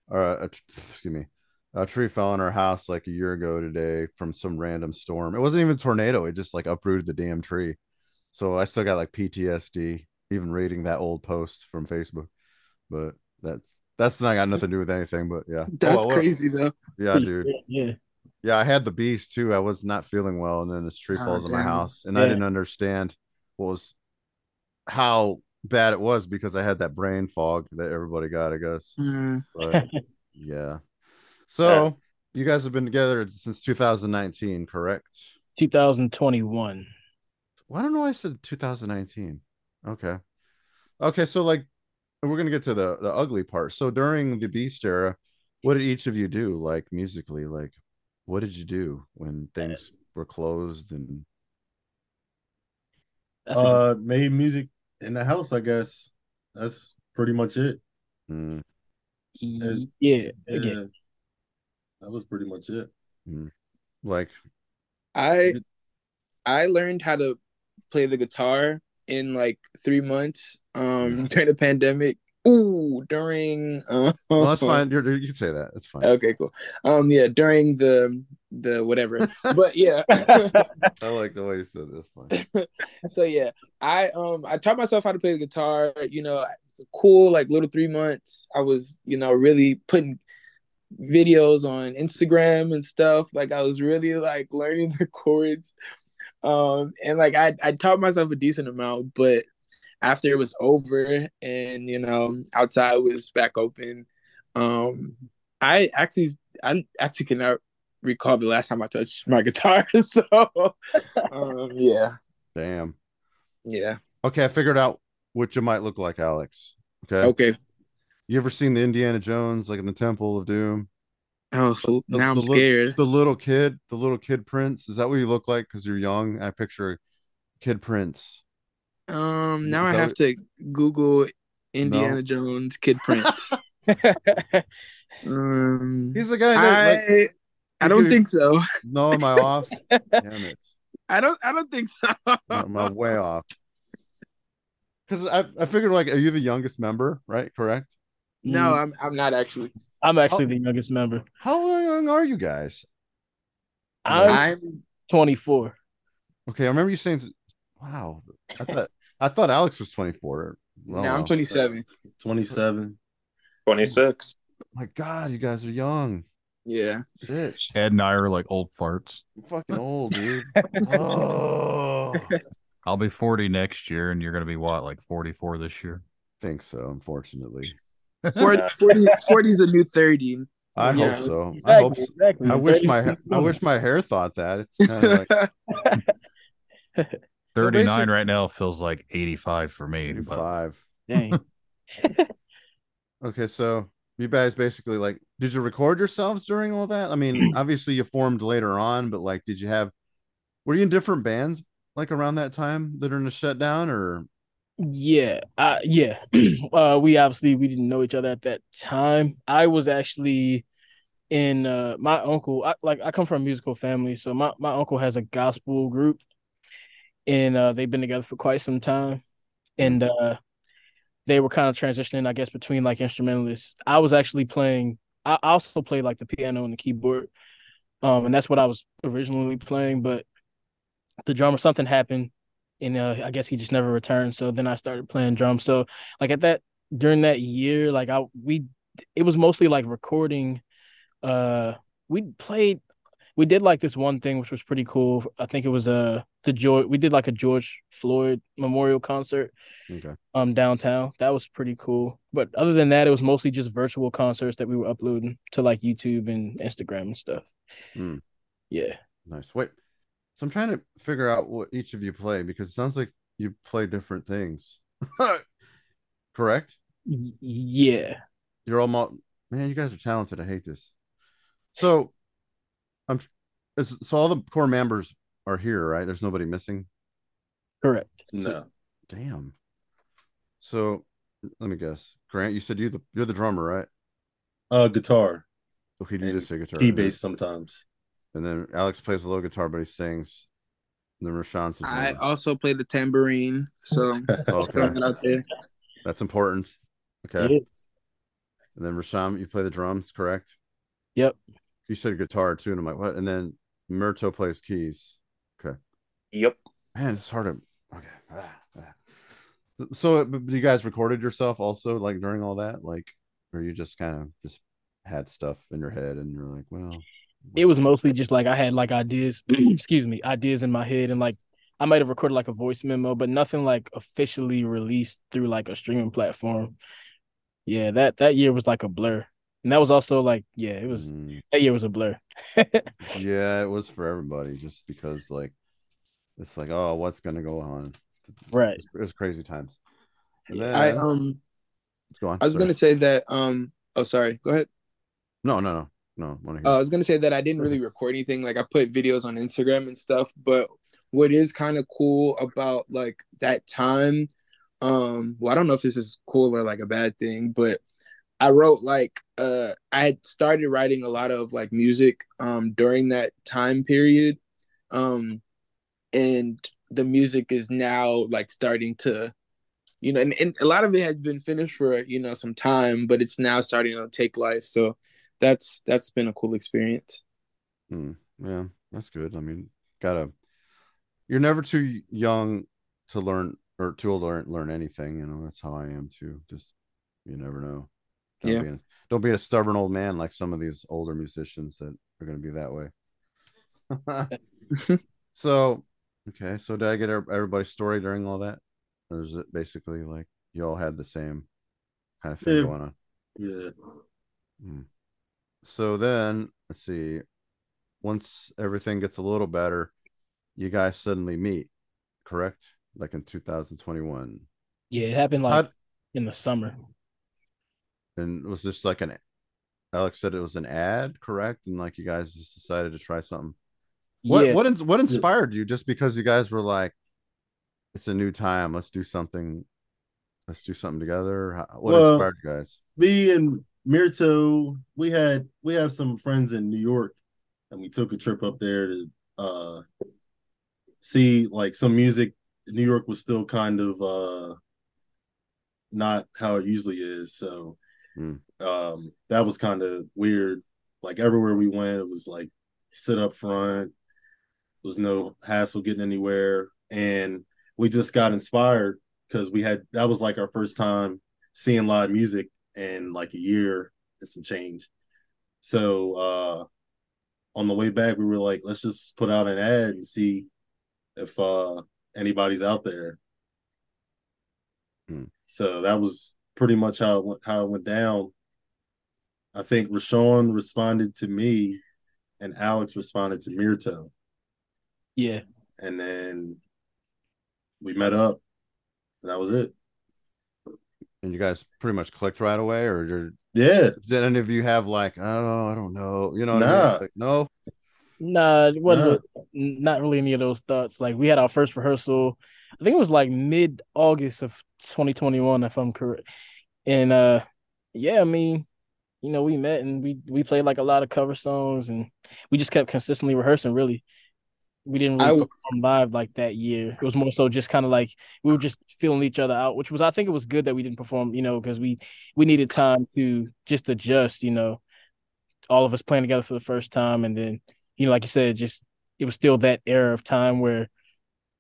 S7: or uh, excuse me, a tree fell on our house like a year ago today from some random storm. It wasn't even a tornado. It just like uprooted the damn tree. So I still got like PTSD even reading that old post from Facebook. But that's that's not got nothing to do with anything. But yeah,
S10: That's
S7: Oh,
S10: crazy though.
S7: Yeah, dude.
S9: Yeah.
S7: Yeah, I had the beast too. I was not feeling well, and then this tree
S10: Oh,
S7: falls on my house, and I didn't understand what was how bad it was because I had that brain fog that everybody got, I guess.
S10: Mm.
S7: But yeah, so you guys have been together since 2019, correct?
S9: 2021.
S7: Well, I don't know. why I said 2019. Okay, okay. So like, we're gonna get to the the ugly part. So during the Beast era, what did each of you do, like musically? Like, what did you do when things were closed and
S11: uh, made music in the house. I guess that's pretty much it.
S7: Mm.
S9: yeah. Again.
S11: Yeah. That was pretty much it.
S7: Mm. Like
S10: I I learned how to play the guitar in like three months um during the pandemic. Ooh, during uh,
S7: well, that's fine. You're, you can say that. It's fine.
S10: Okay, cool. Um, yeah, during the the whatever, but yeah.
S7: I like the way you said this. Fine.
S10: so yeah, I um I taught myself how to play the guitar. You know, it's cool. Like little three months, I was you know really putting videos on Instagram and stuff. Like I was really like learning the chords. Um, and like I I taught myself a decent amount, but after it was over and you know outside was back open um i actually i actually cannot recall the last time i touched my guitar so um yeah.
S7: Damn.
S10: Yeah.
S7: Okay i figured out what you might look like alex okay?
S10: Okay.
S7: You ever seen the indiana jones like in the temple of doom?
S10: Oh
S7: the,
S10: now i'm
S7: the,
S10: scared.
S7: the little kid the little kid prince is that what you look like? Because you're young i picture kid prince
S10: um, now I have to Google Indiana no. Jones Kid Prince. um,
S7: He's the guy.
S10: That, I, like, I don't think so.
S7: No, am I off? Damn it!
S10: I don't. I don't think so.
S7: no, am I way off? Because I, I figured like, are you the youngest member? Right? Correct.
S10: No, I'm. I'm not actually.
S9: I'm actually how, the youngest member.
S7: How young are you guys?
S9: I'm, I'm 24.
S7: Okay, I remember you saying. Wow, I thought I thought Alex was 24.
S10: Well, now I'm 27.
S11: 27.
S12: 26.
S7: My God, you guys are young.
S10: Yeah.
S7: Shit.
S4: Ed and I are like old farts.
S7: I'm fucking old, dude. oh.
S4: I'll be 40 next year, and you're going to be what, like 44 this year?
S7: I think so, unfortunately.
S10: 40, 40, 40 is a new 30.
S7: I yeah. hope so. Exactly, I hope so. Exactly. I wish my I wish my hair thought that. It's kind of
S4: like 39 so right now feels like 85 for me.
S7: 85.
S9: Dang.
S7: okay, so you guys basically like did you record yourselves during all that? I mean, obviously you formed later on, but like did you have were you in different bands like around that time that are in the shutdown or
S9: yeah, uh yeah. uh we obviously we didn't know each other at that time. I was actually in uh my uncle I, like I come from a musical family, so my my uncle has a gospel group and uh, they've been together for quite some time, and uh, they were kind of transitioning, I guess, between like instrumentalists. I was actually playing. I also played like the piano and the keyboard, um, and that's what I was originally playing. But the drummer, something happened, and uh, I guess he just never returned. So then I started playing drums. So like at that during that year, like I we it was mostly like recording. Uh, we played we did like this one thing which was pretty cool. I think it was uh the George we did like a George Floyd memorial concert
S7: okay.
S9: um downtown. That was pretty cool. But other than that, it was mostly just virtual concerts that we were uploading to like YouTube and Instagram and stuff.
S7: Mm.
S9: Yeah.
S7: Nice. Wait. So I'm trying to figure out what each of you play because it sounds like you play different things. Correct?
S9: Y- yeah.
S7: You're all mo- man, you guys are talented. I hate this. So I'm so all the core members are here, right? There's nobody missing.
S9: Correct.
S7: No. Damn. So let me guess. Grant, you said you the you're the drummer, right?
S11: Uh guitar.
S7: Okay, you just say guitar.
S11: Key bass sometimes.
S7: And then Alex plays a little guitar, but he sings. And then Rashon says
S10: I also play the tambourine, so
S7: okay.
S10: out there.
S7: That's important. Okay.
S9: It is.
S7: And then Rashon, you play the drums, correct?
S9: Yep.
S7: You said guitar too, and I'm like, what? And then Mirto plays keys. Okay.
S12: Yep.
S7: Man, it's hard to. Okay. Ah, ah. So, but you guys recorded yourself also, like during all that, like, or you just kind of just had stuff in your head, and you're like, well.
S9: It was mostly just like I had like ideas, excuse me, ideas in my head, and like I might have recorded like a voice memo, but nothing like officially released through like a streaming platform. Yeah, that that year was like a blur and that was also like yeah it was mm. that year was a blur
S7: yeah it was for everybody just because like it's like oh what's gonna go on?
S9: Right.
S7: It was crazy times.
S10: Then, i um
S7: go on
S10: i was sorry. gonna say that um oh sorry go ahead.
S7: No no no no
S10: uh, i was gonna say that i didn't really record anything like i put videos on instagram and stuff but what is kind of cool about like that time um well i don't know if this is cool or like a bad thing but I wrote like uh I had started writing a lot of like music um during that time period. Um and the music is now like starting to you know and, and a lot of it had been finished for you know some time but it's now starting to take life so that's that's been a cool experience
S7: Hmm. yeah, that's good. I mean, gotta. You're never too young to learn or too old to learn, learn anything. You know, that's how I am too. Just you never know. Don't
S10: Yeah.
S7: Be a, don't be a stubborn old man like some of these older musicians that are going to be that way. so, okay. So, did I get everybody's story during all that, or is it basically like you all had the same kind of thing
S11: Yeah.
S7: going on?
S11: Yeah.
S7: Hmm. So then, let's see. Once everything gets a little better, you guys suddenly meet, correct? Like in 2021.
S9: Yeah, it happened like
S7: How'd-
S9: in the summer.
S7: And was this like an Alex said it was an ad, correct? And like you guys just decided to try something. What
S9: Yeah.
S7: what ins- what inspired you? Just because you guys were like, it's a new time, let's do something, let's do something together. What
S11: Well-
S7: inspired you guys?
S11: me and Mirto, we had we have some friends in New York, and we took a trip up there to uh see like some music. New York was still kind of uh not how it usually is, so
S7: Hmm.
S11: um that was kind of weird. Like everywhere we went, it was like sit up front. There was no hassle getting anywhere, and we just got inspired because we had that was like our first time seeing live music in like a year and some change. So uh on the way back we were like, let's just put out an ad and see if uh anybody's out there.
S7: Hmm.
S11: So that was pretty much how it went, how it went down. I think Rashon responded to me and Alex responded to Mirto.
S9: Yeah.
S11: And then we met up and that was it.
S7: And you guys pretty much clicked right away, or did,
S11: Yeah.
S7: did any of you have like, oh, I don't know, you know? What I mean?
S11: Nah.
S7: Like, no.
S9: Nah, it wasn't
S11: Nah.
S9: n- not really any of those thoughts. Like we had our first rehearsal, I think it was like mid August of 2021, if I'm correct. And uh yeah, I mean, you know, we met and we we played like a lot of cover songs and we just kept consistently rehearsing really. We didn't really
S10: w-
S9: perform live like that year. It was more so just kind of like we were just feeling each other out, which was I think it was good that we didn't perform, you know, because we we needed time to just adjust, you know, all of us playing together for the first time and then you know, like you said, just it was still that era of time where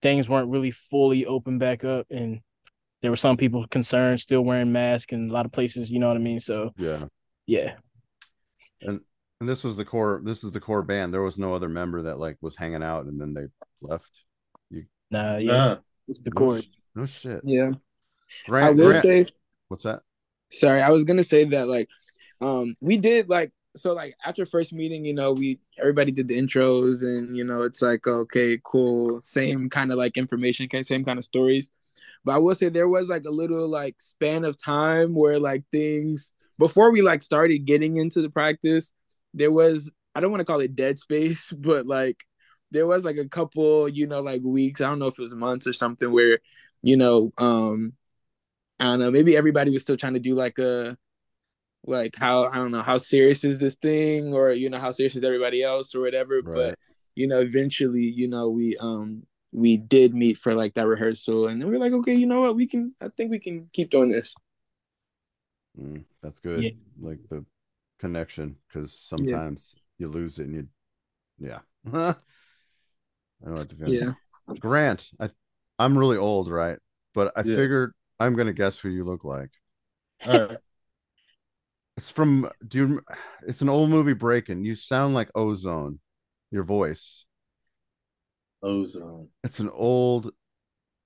S9: things weren't really fully open back up and there were some people concerned still wearing masks in a lot of places, you know what I mean? So
S7: Yeah.
S9: yeah.
S7: And and this was the core. This is the core band. There was no other member that like was hanging out and then they left. You
S9: Nah, yeah.
S11: Nah.
S9: It's, it's the
S7: no,
S9: core.
S7: sh- no shit.
S10: yeah
S7: Grant,
S10: i will
S7: Grant-
S10: say
S7: what's that?
S10: sorry i was gonna say that like um we did like so like after first meeting you know we everybody did the intros and you know it's like okay cool same kind of like information kind same kind of stories but i will say there was like a little like span of time where like things before we like started getting into the practice there was i don't want to call it dead space but like there was like a couple you know like weeks i don't know if it was months or something where you know um I don't know. Maybe everybody was still trying to do like a, like how I don't know how serious is this thing, or you know how serious is everybody else, or whatever.
S7: Right.
S10: But you know, eventually, you know, we um we did meet for like that rehearsal, and then we are like, okay, you know what, we can. I think we can keep doing this.
S7: Mm, that's good.
S9: Yeah.
S7: Like the connection, because sometimes you lose it and you, yeah. I know what to feel.
S10: Yeah.
S7: Grant, I, I'm really old, right? But I
S11: Yeah.
S7: figured I'm gonna guess who you look like.
S11: All right.
S7: It's from, do you? It's an old movie Breakin'. You sound like Ozone. Your voice.
S11: Ozone.
S7: It's an old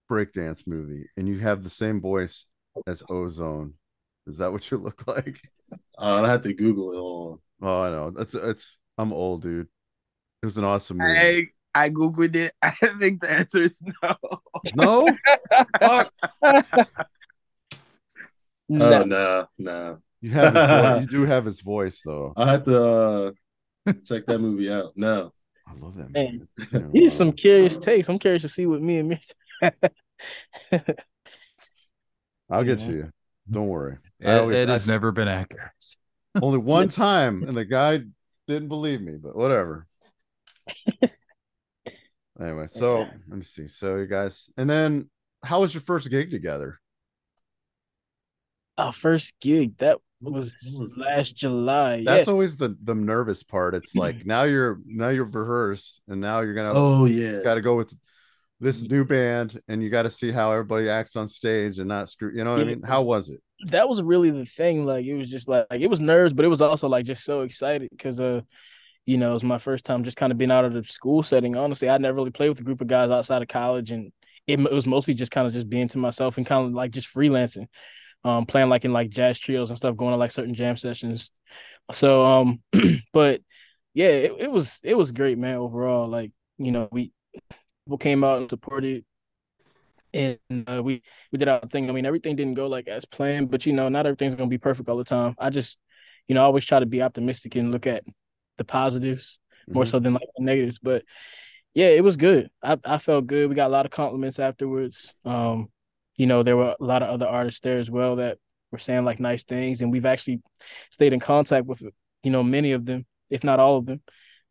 S7: breakdance movie, and you have the same voice as Ozone. Is that what you look like?
S11: Uh, I have to Google it. Hold
S7: Oh, I know. That's it's. I'm old, dude. It was an awesome movie.
S10: I I googled it. I think the answer is no.
S7: No, fuck.
S11: on.
S9: Nah.
S11: Oh no, no.
S7: You have his voice. you do have his voice though.
S11: I have to uh check that movie out. No.
S7: I love that
S9: Man,
S7: movie. It's been a
S9: These some curious takes. I'm curious to see what me and me
S7: I'll get
S9: Yeah.
S7: to you. Don't worry.
S4: It,
S7: always-
S4: it has
S7: I-
S4: never been accurate.
S7: Only one time, and the guy didn't believe me, but whatever. anyway, so let me see. So you guys, and then how was your first gig together?
S9: Our first gig that was last July.
S7: That's
S9: yeah.
S7: always the the nervous part. It's like now you're now you're rehearsed, and now you're gonna
S11: Oh, yeah.
S7: got to go with this new band, and you got to see how everybody acts on stage and not screw. You know what I mean? How was it?
S9: that was really the thing. Like it was just like, like it was nerves, but it was also like just so excited because uh, you know, it was my first time just kind of being out of the school setting. Honestly, I never really played with a group of guys outside of college, and it, it was mostly just kind of just being to myself and kind of like just freelancing, um, playing like in like jazz trios and stuff, going to like certain jam sessions. So um, but yeah, it, it was it was great, man. Overall, like you know, we people came out and supported and uh, we we did our thing. I mean, everything didn't go like as planned, but you know, not everything's gonna be perfect all the time. I just, you know, I always try to be optimistic and look at the positives more
S7: Mhm.
S9: so than like the negatives. But yeah, it was good. I I felt good. We got a lot of compliments afterwards. Um, you know, there were a lot of other artists there as well that were saying like nice things, and we've actually stayed in contact with you know many of them, if not all of them,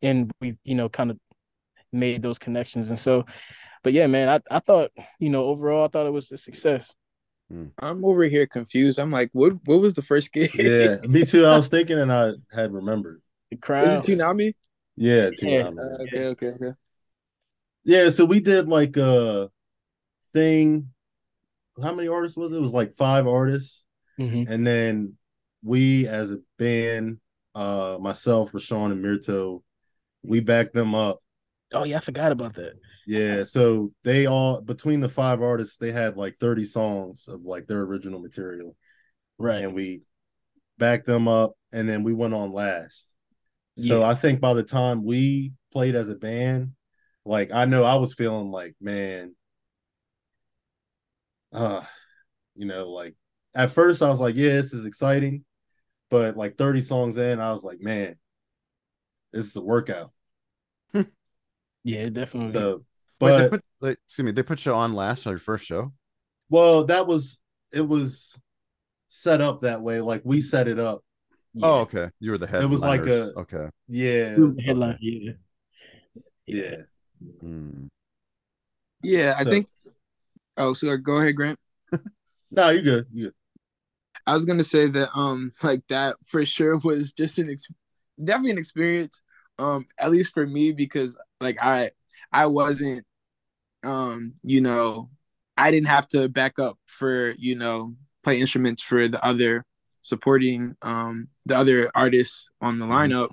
S9: and we've you know kind of made those connections. And so, but yeah, man, I, I thought, you know, overall, I thought it was a success.
S10: I'm over here confused. I'm like, what? What was the first game?
S11: Yeah, me too. I was thinking, and I had remembered.
S9: The
S10: Is
S9: crowd.
S10: it Toonami?
S11: Yeah,
S9: Yeah.
S11: Toonami.
S10: Uh, okay, okay, okay.
S11: Yeah, so we did like a thing. How many artists was it? It was like five artists,
S9: Mhm.
S11: and then we as a band, uh, myself, Rashon, and Mirto, we backed them up.
S9: Oh yeah, I forgot about that.
S11: Yeah, so they all between the five artists, they had like 30 songs of like their original material.
S9: Right.
S11: And we backed them up and then we went on last. So
S9: Yeah.
S11: I think by the time we played as a band, like I know I was feeling like, man, uh, you know, like at first I was like, yeah, this is exciting. But like 30 songs in, I was like, man, this is a workout.
S9: Yeah, definitely.
S11: So
S7: Wait,
S11: but
S7: put, they, excuse me, they put you on last on your first show.
S11: Well, that was it was set up that way. Like we set it up.
S7: Oh, okay. You were the head.
S11: It was like a
S7: okay.
S11: Yeah.
S9: headline. Yeah.
S11: Yeah.
S7: Hmm.
S10: Yeah, I
S11: So-
S10: think. Oh, so go ahead, Grant.
S11: No, you good. You good.
S10: I was gonna say that um like that for sure was just an ex- definitely an experience um at least for me because like I I wasn't um you know I didn't have to back up for you know play instruments for the other supporting um the other artists on the lineup.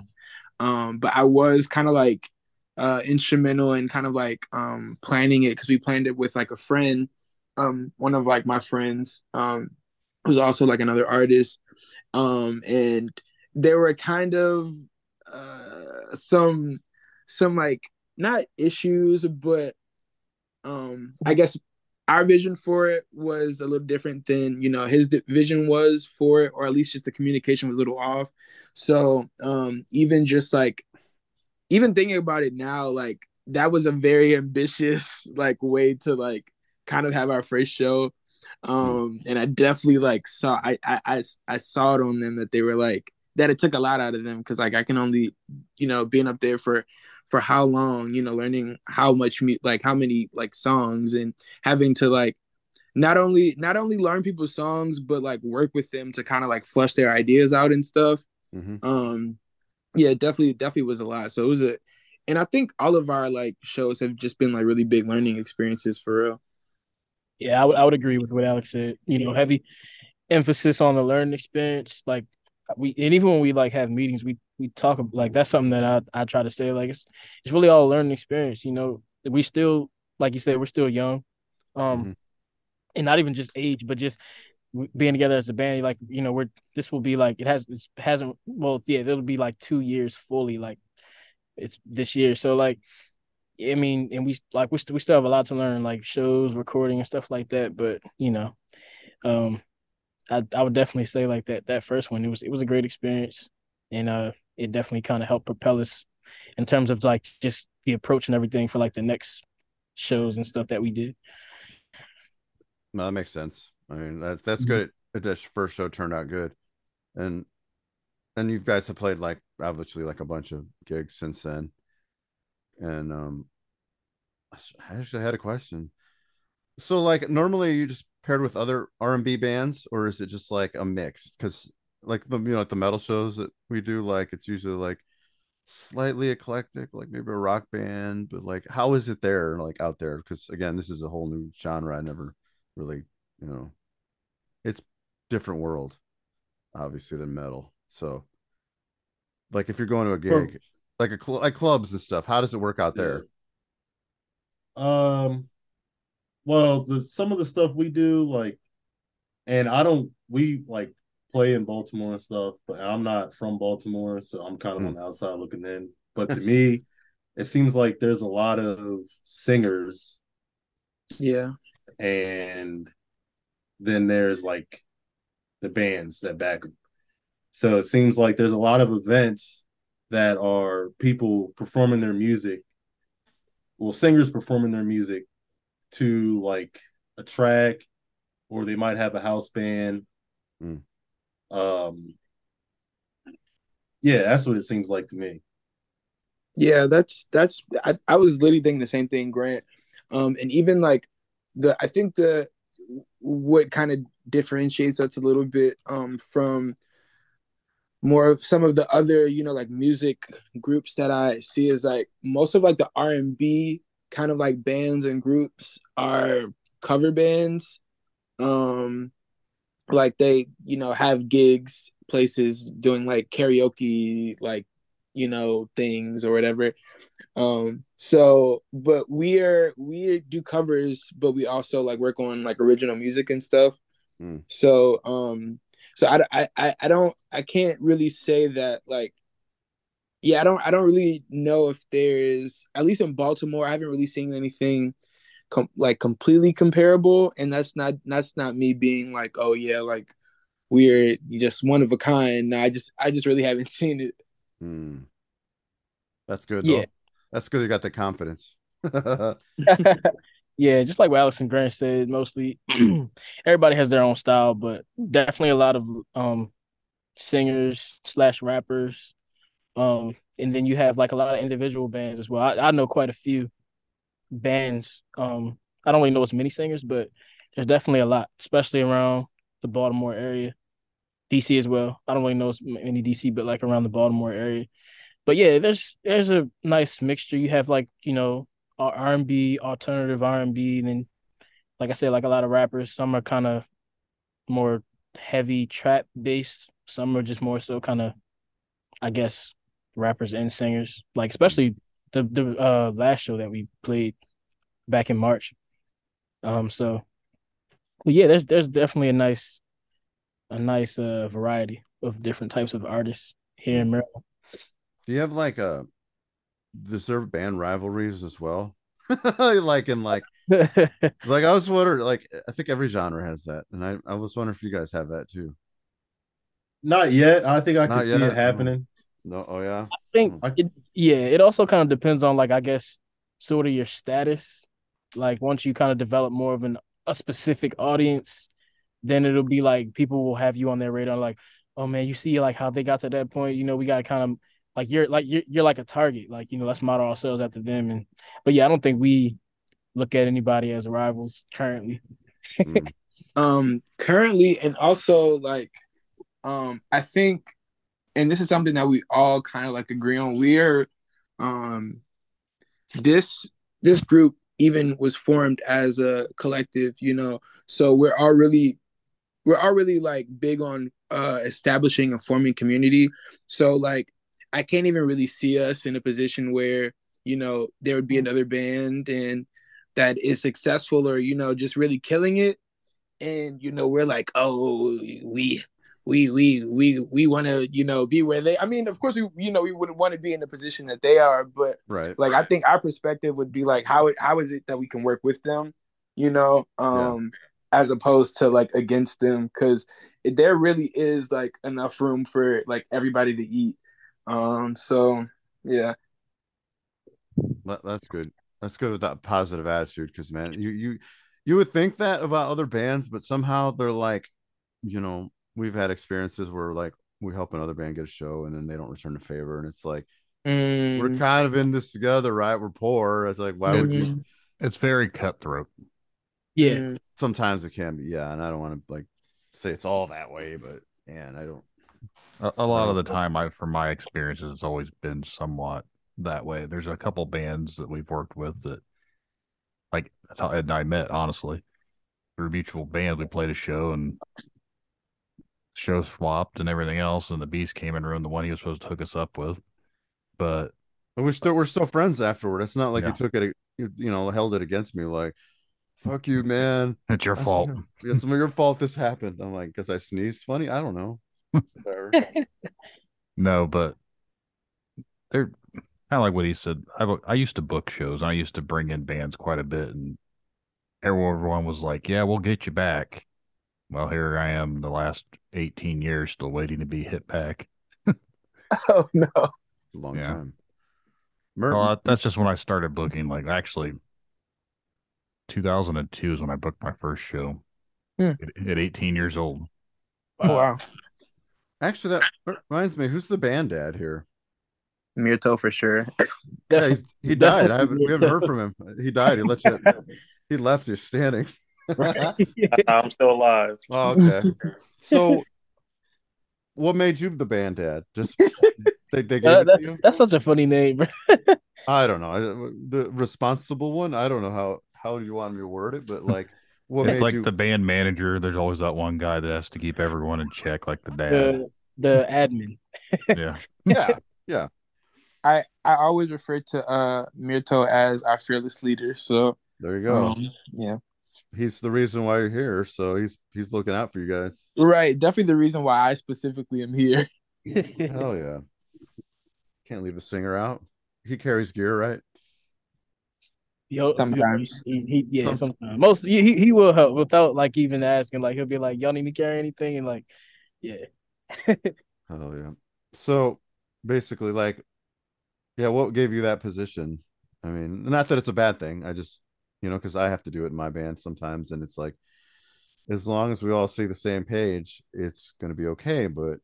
S10: Um but I was kind of like uh instrumental and kind of like um planning it because we planned it with like a friend um one of like my friends um who's also like another artist. Um and they were kind of uh some some like not issues but um i guess our vision for it was a little different than you know his vision was for it or at least just the communication was a little off. So um even just like even thinking about it now like that was a very ambitious like way to like kind of have our first show. Um and i definitely like saw I, I i i saw it on them that they were like that it took a lot out of them because like i can only you know being up there for for how long you know learning how much mu- like how many like songs and having to like not only not only learn people's songs but like work with them to kind of like flush their ideas out and stuff
S7: Mhm.
S10: um yeah definitely definitely was a lot so it was a and i think all of our like shows have just been like really big learning experiences for real
S9: Yeah, I would I would agree with what Alex said. You know, heavy emphasis on the learning experience. Like we and even when we like have meetings, we we talk like that's something that I I try to say. Like it's it's really all a learning experience. You know, we still like you said, we're still young. Um and not even just age, but just being together as a band, like, you know, we're this will be like it has it hasn't well, yeah, it'll be like two years fully, like it's this year. So like I mean, and we like we still we still have a lot to learn, like shows, recording, and stuff like that. But you know, um, I I would definitely say like that that first one it was it was a great experience, and uh, it definitely kind of helped propel us in terms of like just the approach and everything for like the next shows and stuff that we did.
S7: No, that makes sense. I mean, that's that's good. this first show turned out good, and and you guys have played like obviously like a bunch of gigs since then, and um, I actually had a question. So like normally you just paired with other R and B bands, or is it just like a mix? Because like the you know like the metal shows that we do, like it's usually like slightly eclectic, like maybe a rock band, but like how is it there, like out there? Because again, this is a whole new genre. I never really, you know, it's different world, obviously than metal. So, like if you're going to a gig,
S11: Well-
S7: like a cl- like clubs and stuff, how does it work out there?
S11: Um, well, the some of the stuff we do, like, and I don't, we like play in Baltimore and stuff, but I'm not from Baltimore, so I'm kind of on hmm. the outside looking in. But to me, it seems like there's a lot of singers,
S10: Yeah.
S11: and then there's like the bands that back them. So it seems like there's a lot of events that are people performing their music, well, singers performing their music to like a track, or they might have a house band.
S7: Mm.
S11: Um, yeah, that's what it seems like to me.
S10: Yeah, that's that's I, I was literally thinking the same thing, Grant. Um, and even like the I think the what kind of differentiates us a little bit um from more of some of the other, you know, like music groups that I see is like most of like the R and B kind of like bands and groups are cover bands. Um like they, you know, have gigs, places doing like karaoke, like, you know, things or whatever. Um, so but we are we do covers, but we also like work on like original music and stuff.
S7: Mm.
S10: So um so I, I I I don't I can't really say that like yeah I don't I don't really know if there's at least in Baltimore I haven't really seen anything com- like completely comparable and that's not that's not me being like oh yeah like we're just one of a kind no, I just I just really haven't seen it
S7: Hmm. That's good.
S9: Yeah.
S7: Though. That's good. You got the confidence.
S9: yeah, just like what Alex and Grant said, mostly everybody has their own style, but definitely a lot of um singers slash rappers. Um, and then you have like a lot of individual bands as well. I, I know quite a few bands. Um, I don't really know as many singers, but there's definitely a lot, especially around the Baltimore area, DC as well. I don't really know as many DC, but like around the Baltimore area. But yeah, there's there's a nice mixture. You have like you know R and B, alternative R and B, and then like I said, like a lot of rappers. Some are kind of more heavy trap based. Some are just more so kind of, I guess, rappers and singers. Like especially the the uh last show that we played back in March. Um. So, but yeah, there's there's definitely a nice, a nice uh variety of different types of artists here in Maryland.
S7: Do you have like a deserved band rivalries as well? like in like like I was wondering like I think every genre has that, and I I was wondering if you guys have that too.
S11: Not yet. I think I can
S7: Not
S11: see
S7: yet?
S11: it happening.
S7: No, oh yeah.
S9: I think it, yeah, it also kind of depends on like I guess sort of your status. Like once you kind of develop more of an a specific audience, then it'll be like people will have you on their radar like, oh man, you see like how they got to that point, you know, we gotta kind of like you're like you're you're like a target. Like, you know, let's model ourselves after them. And but yeah, I don't think we look at anybody as rivals currently.
S10: um currently and also like um i think and this is something that we all kind of like agree on. We're um this this group even was formed as a collective you know? So we're all really we're all really like big on uh establishing and forming community. So like i can't even really see us in a position where you know there would be another band and that is successful or you know just really killing it. And you know we're like oh we we we we we want to you know be where they i mean of course we you know we wouldn't want to be in the position that they are but
S7: Right.
S10: like i think our perspective would be like how how is it that we can work with them you know um as opposed to like against them because there really is like enough room for like everybody to eat um so yeah
S7: That, that's good. That's good with that positive attitude because man, you you you would think that about other bands, but somehow they're like you know, we've had experiences where like we help another band get a show and then they don't return the favor, and it's like we're
S10: Mm,
S7: kind of in this together, right? We're poor. It's like why would you?
S10: Mhm.
S4: It's very cutthroat.
S9: Yeah.
S10: mm.
S7: Sometimes it can be, yeah, and I don't want to like say it's all that way, but man, I don't.
S4: A, a lot of the time, I, from my experiences, it's always been somewhat that way. There's a couple bands that we've worked with that, like that's how Ed and I met. Honestly, through mutual bands, we played a show and show swapped and everything else, and the Beast came and ruined the one he was supposed to hook us up with. But
S7: But we're still we're still friends afterward. It's not like
S4: Yeah.
S7: you took it, you, you know, held it against me. Like, fuck you, man.
S4: it's your
S7: That's-
S4: fault.
S7: It's your fault. This happened. I'm like, because I sneezed. Funny, I don't know. Whatever.
S4: No, but they're kind of like what he said. I I used to book shows. And I used to bring in bands quite a bit, and everyone was like, "Yeah, we'll get you back." Well, here I am, the last eighteen years, still waiting to be hit back.
S10: Oh no.
S7: a long
S4: Yeah.
S7: time. Mer-
S4: Well, that's just when I started booking. Like actually, 2002 is when I booked my first show.
S10: Hmm.
S4: At, at 18 years old.
S10: Oh wow.
S7: Actually, that reminds me. Who's the band dad here?
S10: Mirto for sure.
S7: Yeah, he died. I haven't, we haven't heard from him. He died. He let you. he left you standing.
S12: I'm still alive.
S7: Oh, okay. So, what made you the band dad? Just they, they gave
S9: Uh,
S7: it to
S9: that's,
S7: you?
S9: that's such a funny name.
S7: I don't know. The responsible one. I don't know how how you want me to word it, but like, what
S4: it's like
S7: you?
S4: the band manager. There's always that one guy that has to keep everyone in check, like the dad.
S9: The, the admin.
S4: yeah.
S7: Yeah, yeah.
S10: I I always refer to uh Mirto as our fearless leader. So
S7: There you go.
S10: um, yeah.
S7: He's the reason why you're here. So he's he's looking out for you guys.
S10: Right. Definitely the reason why I specifically am here.
S7: Hell yeah! Can't leave a singer out. He carries gear, right?
S9: Yo,
S10: Sometimes.
S9: he, he yeah,
S7: Some-
S9: sometimes most he he he will help without like even asking. Like he'll be like, "Y'all need me to carry anything?" And like, yeah,
S7: Oh yeah. So basically, like, yeah, what gave you that position? I mean, not that it's a bad thing. I just, you know, because I have to do it in my band sometimes, and it's like, as long as we all see the same page, it's gonna be okay. But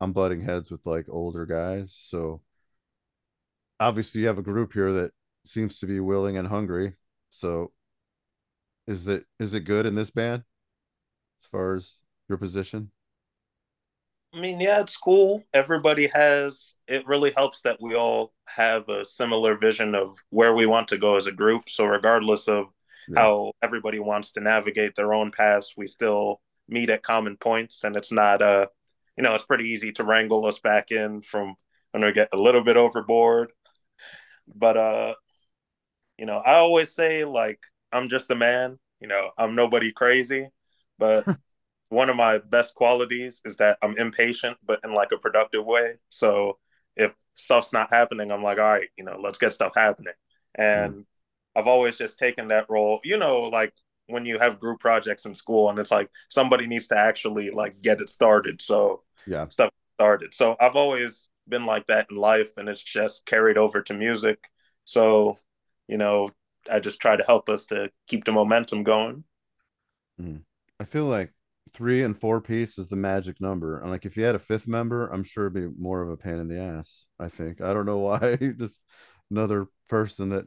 S7: I'm butting heads with like older guys, so obviously you have a group here that seems to be willing and hungry. So, is that is it good in this band as far as your position?
S12: I mean, yeah, it's cool. Everybody has, it really helps that we all have a similar vision of where we want to go as a group. So, regardless of
S7: Yeah.
S12: how everybody wants to navigate their own paths, we still meet at common points. And it's not, uh, you know, it's pretty easy to wrangle us back in from when we get a little bit overboard. But, uh, you know, I always say, like, I'm just a man, you know, I'm nobody crazy, but one of my best qualities is that I'm impatient, but in like a productive way. So if stuff's not happening, I'm like, all right, you know, let's get stuff happening. And mm. I've always just taken that role, you know, like when you have group projects in school and it's like somebody needs to actually like get it started. So
S7: Yeah.
S12: stuff started. So I've always been like that in life and it's just carried over to music. So, you know, I just try to help us to keep the momentum going. Mm.
S7: I feel like three and four piece is the magic number. And like if you had a fifth member, I'm sure it'd be more of a pain in the ass. I think. I don't know why. Just another person that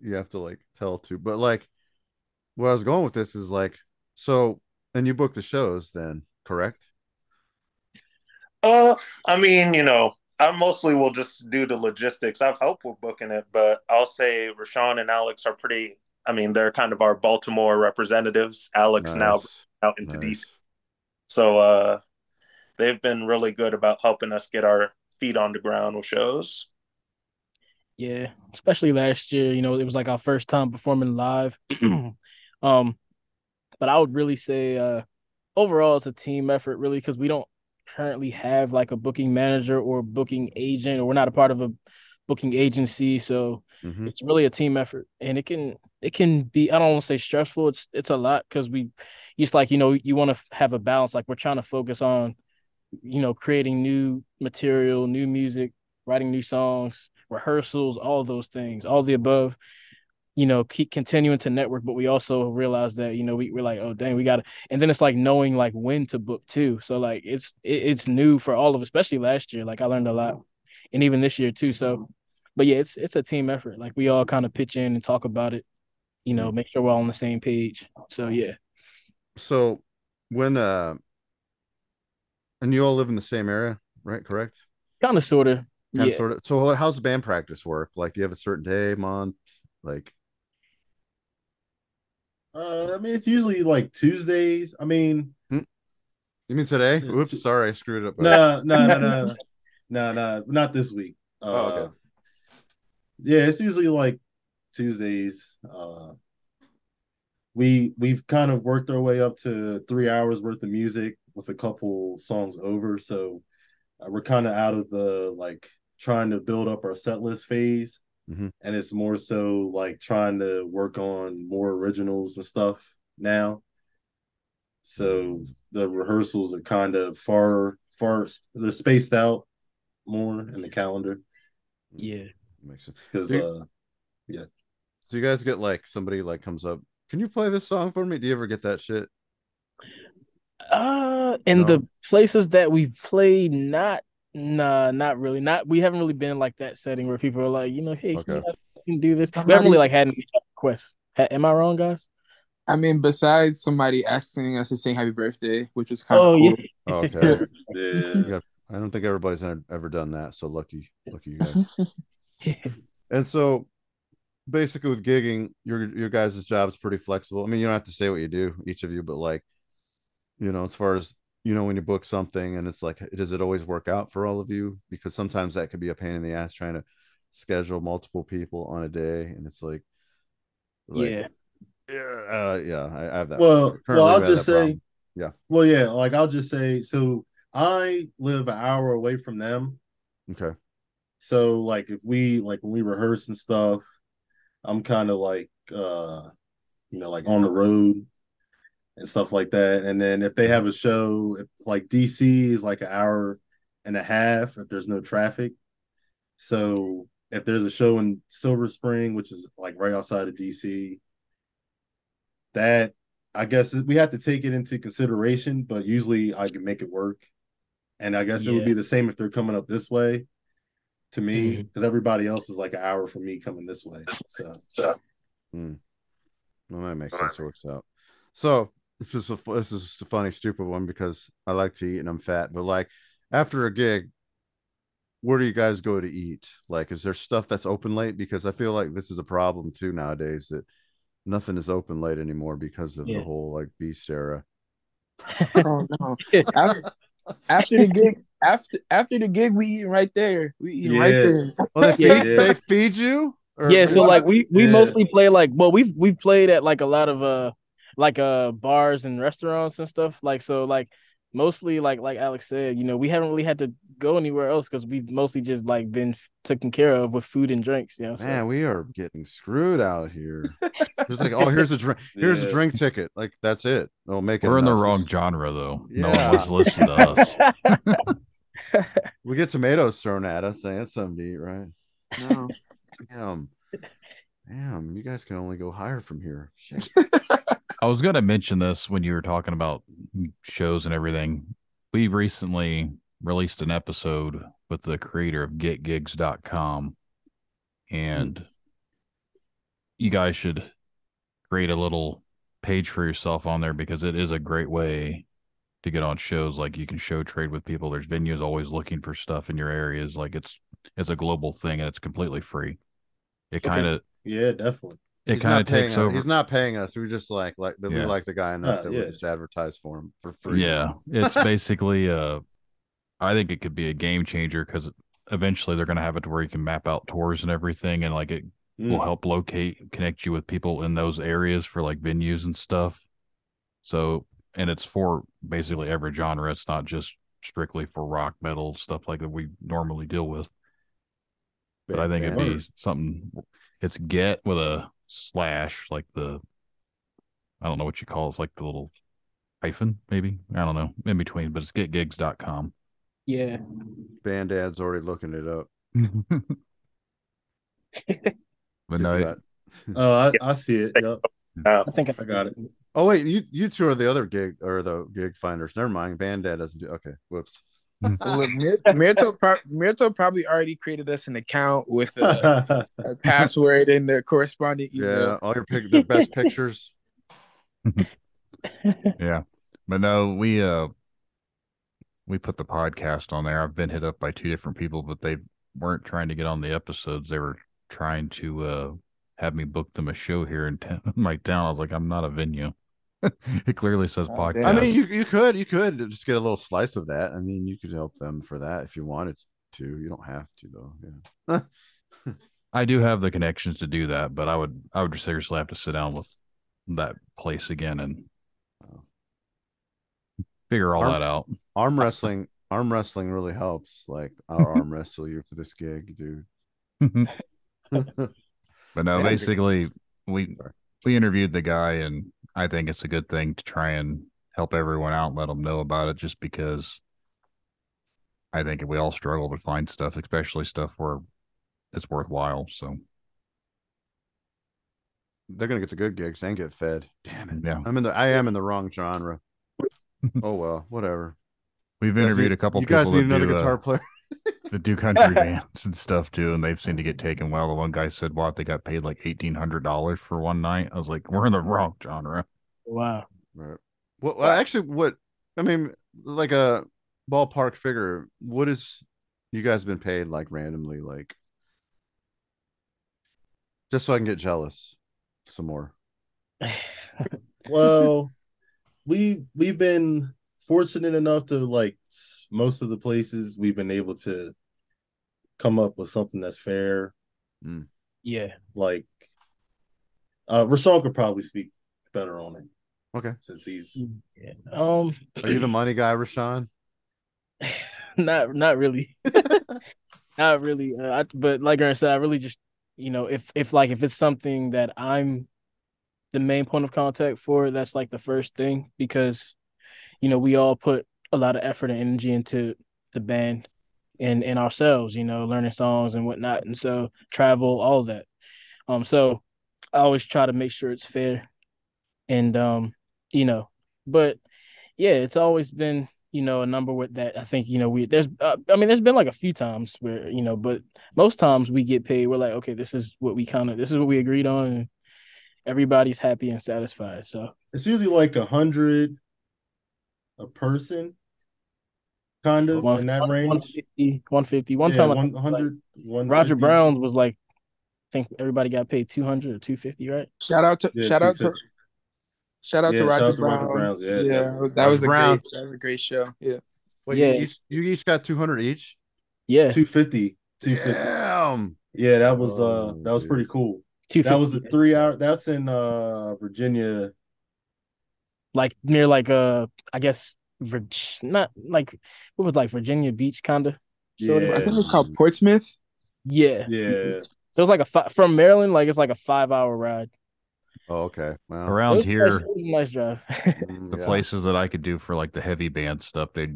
S7: you have to like tell to. But like where I was going with this is like so and you book the shows then, correct?
S12: Uh, I mean, you know, I mostly will just do the logistics. I've helped with booking it, but I'll say Rashon and Alex are pretty. I mean, they're kind of our Baltimore representatives. Alex now
S7: Nice.
S12: Out into
S7: Nice.
S12: DC, so uh, they've been really good about helping us get our feet on the ground with shows.
S9: yeah. Especially last year, you know, it was like our first time performing live. um, but I would really say, uh, overall, it's a team effort, really, because we don't currently have like a booking manager or booking agent, or we're not a part of a booking agency, so
S7: Mhm.
S9: it's really a team effort, and it can it can be I don't want to say stressful. It's it's a lot because we it's like you know you want to have a balance. Like we're trying to focus on you know creating new material, new music, writing new songs, rehearsals, all those things, all the above. you know, keep continuing to network, but we also realize that, you know, we, we're like, oh dang, we gotta and then it's like knowing like when to book too. So like it's it, it's new for all of especially last year. Like I learned a lot. And even this year too. So but yeah, it's it's a team effort. Like we all kind of pitch in and talk about it, you know, make sure we're all on the same page. So yeah.
S7: So when uh and you all live in the same area, right? Correct?
S9: Kind of sorta.
S7: Kind
S9: Yeah.
S7: of sort of. So how's the band practice work? Like do you have a certain day, month? Like
S11: Uh, I mean, it's usually like Tuesdays. I mean,
S7: you mean today? Oops, sorry, I screwed it up.
S11: no, no, no, no, no, no, not this week. Uh,
S7: Oh, okay.
S11: Yeah, it's usually like Tuesdays. Uh, we we've kind of worked our way up to three hours worth of music with a couple songs over, so uh, we're kind of out of the like trying to build up our set list phase,
S7: Mhm.
S11: and it's more so like trying to work on more originals and stuff now. So the rehearsals are kind of far, far. They're spaced out more in the calendar.
S9: Yeah,
S7: Makes sense.
S11: because uh, yeah.
S7: So you guys get like somebody like comes up, can you play this song for me? Do you ever get that shit?
S9: Uh, in
S7: No?
S9: the places that we've played, not nah, not really. Not we haven't really been in like that setting where people are like, you know, hey, can, you, have- can you do this? We haven't really like had any requests. Ha- Am I wrong, guys?
S10: I mean, besides somebody asking us to sing happy birthday, which is kind of
S9: Oh,
S10: cool.
S9: yeah.
S7: Okay.
S11: Yeah.
S7: Yeah. I don't think everybody's ever ever done that. So lucky, lucky you guys. and so basically with gigging, your your guys' job is pretty flexible. I mean, you don't have to say what you do, each of you, but like, you know, as far as you know, when you book something and it's like, does it always work out for all of you? Because sometimes that could be a pain in the ass trying to schedule multiple people on a day, and it's like, like
S9: yeah.
S7: yeah, uh, yeah, I, I have that.
S11: Well, well, I'll just say,
S7: problem. yeah,
S11: well, yeah, like I'll just say, so I live an hour away from them.
S7: okay,
S11: So like if we like when we rehearse and stuff, I'm kind of like uh you know like on the road and stuff like that. And then if they have a show, if, like DC is like an hour and a half if there's no traffic. So if there's a show in Silver Spring, which is like right outside of DC, that I guess we have to take it into consideration, but usually I can make it work. And I guess it would be the same if they're coming up this way to me, because everybody else is like an hour from me coming this way. So,
S7: Hmm. Well, that makes sense. Works out. So this is a this is just a funny, stupid one because I like to eat and I'm fat. But like after a gig, where do you guys go to eat? Like, is there stuff that's open late? Because I feel like this is a problem too nowadays that nothing is open late anymore because of
S9: Yeah.
S7: the whole like beast era.
S10: Oh no! After, after the gig, after after the gig, we eating right there. We eating right there.
S7: Oh, they feed,
S9: Yeah.
S7: they feed you? Or
S9: yeah, so like we we
S11: Yeah.
S9: mostly play like well we've we've played at like a lot of uh like uh bars and restaurants and stuff like so like mostly like like Alex said you know we haven't really had to go anywhere else because we've mostly just like been f- taken care of with food and drinks you know so.
S7: Man, we are getting screwed out here. It's like, oh, here's a drink. Here's a drink ticket. Like that's it. They'll make it.
S4: We're in the wrong genre though. No one wants to listen to us.
S7: We get tomatoes thrown at us. That's something to eat, right?
S10: No.
S7: Damn. Damn, you guys can only go higher from here. Shit.
S4: I was going to mention this when you were talking about shows and everything. We recently released an episode with the creator of getgigs.com and hmm. you guys should create a little page for yourself on there because it is a great way to get on shows like you can show trade with people there's venues always looking for stuff in your areas like it's it's a global thing and it's completely free it
S11: Okay.
S4: kind of
S11: yeah, definitely.
S4: It kind of takes
S7: us-
S4: over
S7: He's not paying us. We just like like that we like the guy enough
S11: Uh,
S7: that
S11: yeah.
S7: we just advertise for him for free.
S4: Yeah, it's basically uh I think it could be a game changer because eventually they're going to have it to where you can map out tours and everything, and like it will
S11: Mm.
S4: help locate, connect you with people in those areas for like venues and stuff. So, and it's for basically every genre. It's not just strictly for rock, metal stuff like that we normally deal with. But I think it'd be something. It's get with a slash, like the. I don't know what you call it. It's like the little hyphen, maybe. I don't know. In between, but it's getgigs.com.
S9: yeah
S7: Bandad's already looking it up.
S4: but no,
S7: that-
S11: Oh, I, I see it. Yep.
S12: Uh,
S9: I think I,
S11: I got it.
S7: Oh wait, you you two are the other gig or the gig finders. Never mind. Bandad doesn't do. Okay, whoops.
S10: Look, Mir- Mirto, pro- Mirto probably already created us an account with a, a password and the corresponding
S7: Yeah,
S10: email.
S7: all your pic- the best pictures.
S4: yeah. But no, we uh we put the podcast on there. I've been hit up by two different people, but they weren't trying to get on the episodes. They were trying to uh have me book them a show here in town, my town. I was like, I'm not a venue. it clearly says oh, podcast.
S7: I mean, you you could you could just get a little slice of that. I mean, you could help them for that if you wanted to. You don't have to though. Yeah.
S4: I do have the connections to do that, but I would I would seriously have to sit down with that place again and figure all
S7: Arm-
S4: that out.
S7: Arm wrestling, arm wrestling really helps. Like I'll arm wrestle you for this gig, dude.
S4: But no,
S7: Yeah.
S4: basically we we interviewed the guy and I think it's a good thing to try and help everyone out and let them know about it just because I think we all struggle to find stuff, especially stuff where it's worthwhile. So
S7: They're gonna get the good gigs and get fed. Damn it.
S4: Yeah.
S7: I'm in the I am in the wrong genre. oh well, whatever.
S4: we've interviewed
S7: need-
S4: a couple
S7: You
S4: people
S7: guys need another
S4: do, uh,
S7: guitar player.
S4: That do country bands and stuff too, and they've seemed to get taken well. The one guy said, "What they got paid like eighteen hundred dollars for one night." I was like, "We're in the wrong genre."
S9: wow.
S7: Right. Well, well, actually, what I mean, like a ballpark figure. What is you guys been paid like randomly, like just so I can get jealous some more.
S11: well, we we've been fortunate enough to like s- most of the places we've been able to come up with something that's fair.
S9: Yeah.
S11: Like uh Rashon could probably speak better on it
S7: Okay.
S11: since he's
S9: Yeah. Um
S7: Are you the money guy, Rashon?
S9: not not really. not really. Uh, I, but like I said, I really just you know if if like if it's something that I'm the main point of contact for, that's like the first thing because you know we all put a lot of effort and energy into the band and and ourselves, you know, learning songs and whatnot, and so travel, all that. Um, so I always try to make sure it's fair, and um, you know, but yeah, it's always been you know a number with that. I think you know we there's uh, I mean there's been like a few times where you know, but most times we get paid. We're like, okay, this is what we kind of this is what we agreed on, and everybody's happy and satisfied. So
S11: it's usually like a hundred a person, kind of in that range.
S9: 150, 150. One
S11: Yeah,
S9: time, I
S11: one
S9: think, like, Roger Brown was like, I think everybody got paid two hundred or two fifty, right?
S10: Shout out to
S11: Yeah,
S10: shout out to shout out
S11: Yeah,
S10: to Roger
S11: out to Roger
S10: Brown.
S11: Brown's, yeah,
S10: Yeah,
S11: definitely.
S10: that was a
S7: Brown.
S10: great that was a great show. Yeah.
S7: Wait,
S9: Yeah.
S7: you each you each got two hundred each.
S9: Yeah,
S11: 250, 250.
S7: Damn.
S11: Yeah, that was uh
S7: Oh,
S11: that was pretty cool.
S9: two
S11: That was a three hour. That's in uh Virginia.
S9: Like near like uh, I guess Virg- not like what was like Virginia Beach kind of. Sort
S11: Yeah.
S9: of.
S10: I think it's called Portsmouth.
S9: Yeah.
S11: Yeah,
S9: So it's like a fi- from Maryland, like it's like a five hour ride.
S7: Oh, okay. Well,
S9: It
S4: Around
S9: was
S4: here,
S9: nice- it was a nice drive.
S7: mm,
S4: the
S7: yeah.
S4: places that I could do for like the heavy band stuff, they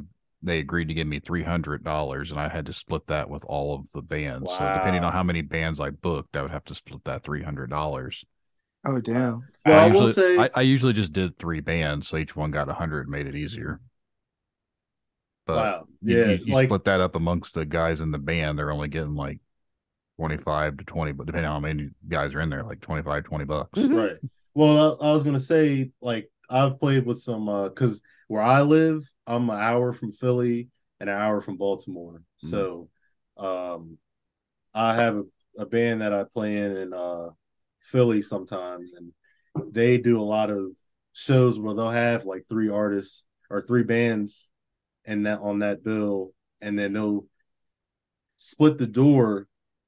S4: they agreed to give me three hundred dollars, and I had to split that with all of the bands. Wow. So depending on how many bands I booked, I would have to split that three hundred dollars.
S10: Oh damn.
S11: Well, I
S4: I
S11: will
S4: usually,
S11: say-
S4: I, I usually just did three bands, so each one got a hundred, made it easier. But
S11: Wow. Yeah,
S4: you, you
S11: like-
S4: split that up amongst the guys in the band, they're only getting like twenty five to twenty, but depending on how many guys are in there, like 25, 20 bucks.
S11: right. Well, I, I was gonna say like I've played with some uh because where I live, I'm an hour from Philly and an hour from Baltimore. So, um, I have a, a band that I play in in uh Philly sometimes, and they do a lot of shows where they'll have like three artists or three bands and that on that bill, and then they'll split the door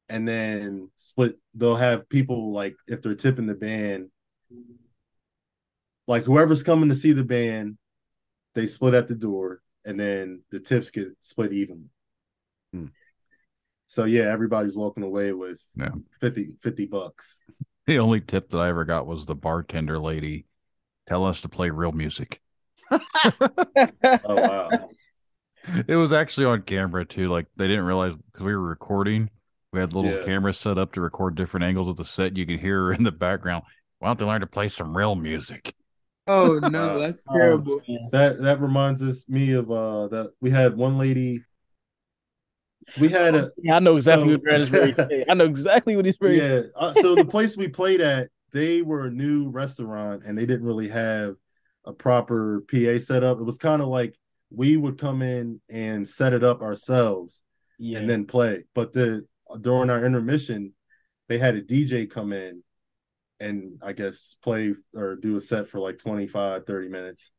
S11: and then split they'll have people like if they're tipping the band like whoever's coming to see the band they split at the door and then the tips get split even
S7: Hmm.
S11: so yeah everybody's walking away with
S4: Yeah.
S11: 50 50 bucks
S4: The only tip that I ever got was the bartender lady tell us to play real music.
S11: oh wow
S4: It was actually on camera too. Like they didn't realize because we were recording, We had little
S11: Yeah.
S4: cameras set up to record different angles of the set. You could hear her in the background. Why don't they learn to play some real music?
S10: Oh no, that's terrible.
S11: That that reminds us me of uh that we had one lady. We had a
S9: Yeah, I know exactly
S11: so-
S9: what Brandon's ready to say. I know exactly what he's ready
S11: yeah. Uh, so the place we played at, they were a new restaurant and they didn't really have a proper PA setup. It was kind of like we would come in and set it up ourselves
S9: Yeah.
S11: and then play. But the during our intermission, they had a DJ come in and I guess play or do a set for like 25, 30 minutes.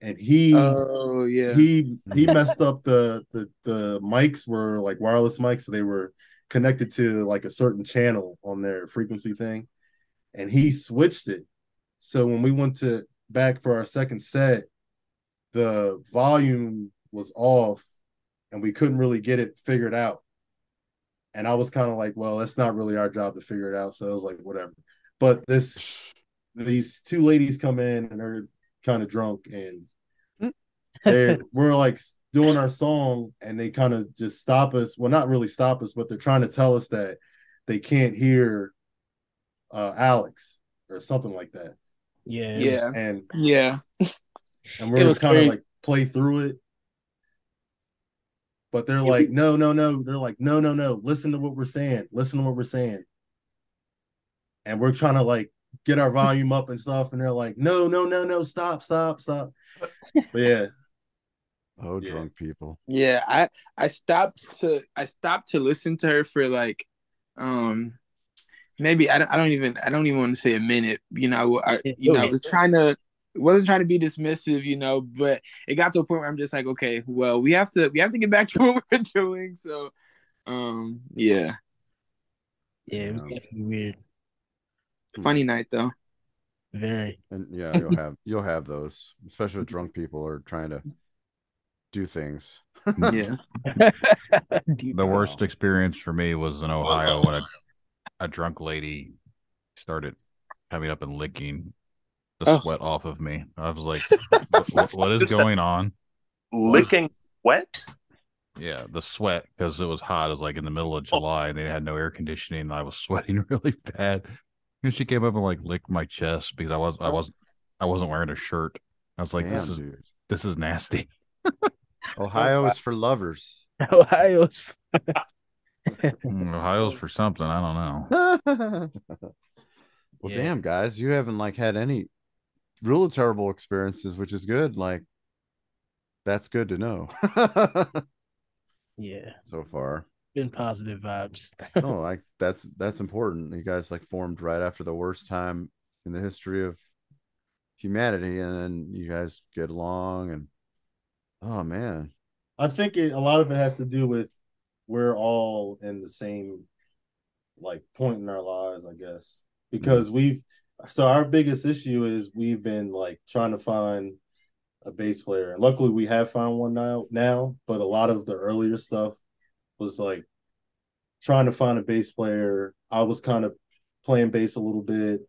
S11: And he
S10: Oh yeah.
S11: he he messed up the the the mics were like wireless mics, so they were connected to like a certain channel on their frequency thing, and he switched it. So when we went to back for our second set, the volume was off, and we couldn't really get it figured out. And I was kind of like, well, that's not really our job to figure it out. So I was like, whatever. But this these two ladies come in and they're kind of drunk and they we're like doing our song and they kind of just stop us. Well, not really stop us, but they're trying to tell us that they can't hear uh Alex or something like that.
S9: Yeah.
S10: Yeah.
S11: And
S10: Yeah.
S11: And we're
S9: was
S11: kind of like play through it. But they're like, no, no, no. They're like, no, no, no. Listen to what we're saying. Listen to what we're saying. And we're trying to like get our volume up and stuff. And they're like, no, no, no, no. Stop, stop, stop. But yeah.
S7: Oh, drunk people.
S10: Yeah, I I stopped to I stopped to listen to her for like um maybe I don't, I don't even I don't even want to say a minute. You know, I you know, I was trying to wasn't trying to be dismissive, you know, but it got to a point where I'm just like, okay, well, we have to we have to get back to what we're doing. So um yeah.
S9: Yeah, it was definitely weird.
S10: Funny night though.
S9: Very.
S7: And yeah, you'll have you'll have those, especially with drunk people are trying to do things.
S10: Yeah.
S4: The worst experience for me was in Ohio when a, a drunk lady started coming up and licking the
S12: Oh.
S4: sweat off of me. I was like, what, what- what is going on?
S12: Licking wet?
S4: Yeah, the sweat because it was hot. It was like in the middle of July and they had no air conditioning. And I was sweating really bad. And she came up and like licked my chest because I was I wasn't I wasn't wearing a shirt. I was like, this is
S7: dude.
S4: this is nasty.
S7: Ohio is for lovers.
S9: Ohio's
S4: Mm, Ohio's for something. I don't know.
S7: well,
S9: Yeah.
S7: damn, guys, you haven't like had any real terrible experiences, which is good. Like, that's good to know
S9: yeah.
S7: so far.
S9: Been positive vibes.
S7: oh, like that's that's important. You guys like formed right after the worst time in the history of humanity, and then you guys get along, and oh man,
S11: I think it, a lot of it has to do with we're all in the same like point in our lives, I guess, mm-hmm. because we've so our biggest issue is we've been like trying to find a bass player, and luckily we have found one now. Now, but a lot of the earlier stuff was like trying to find a bass player. I was kind of playing bass a little bit,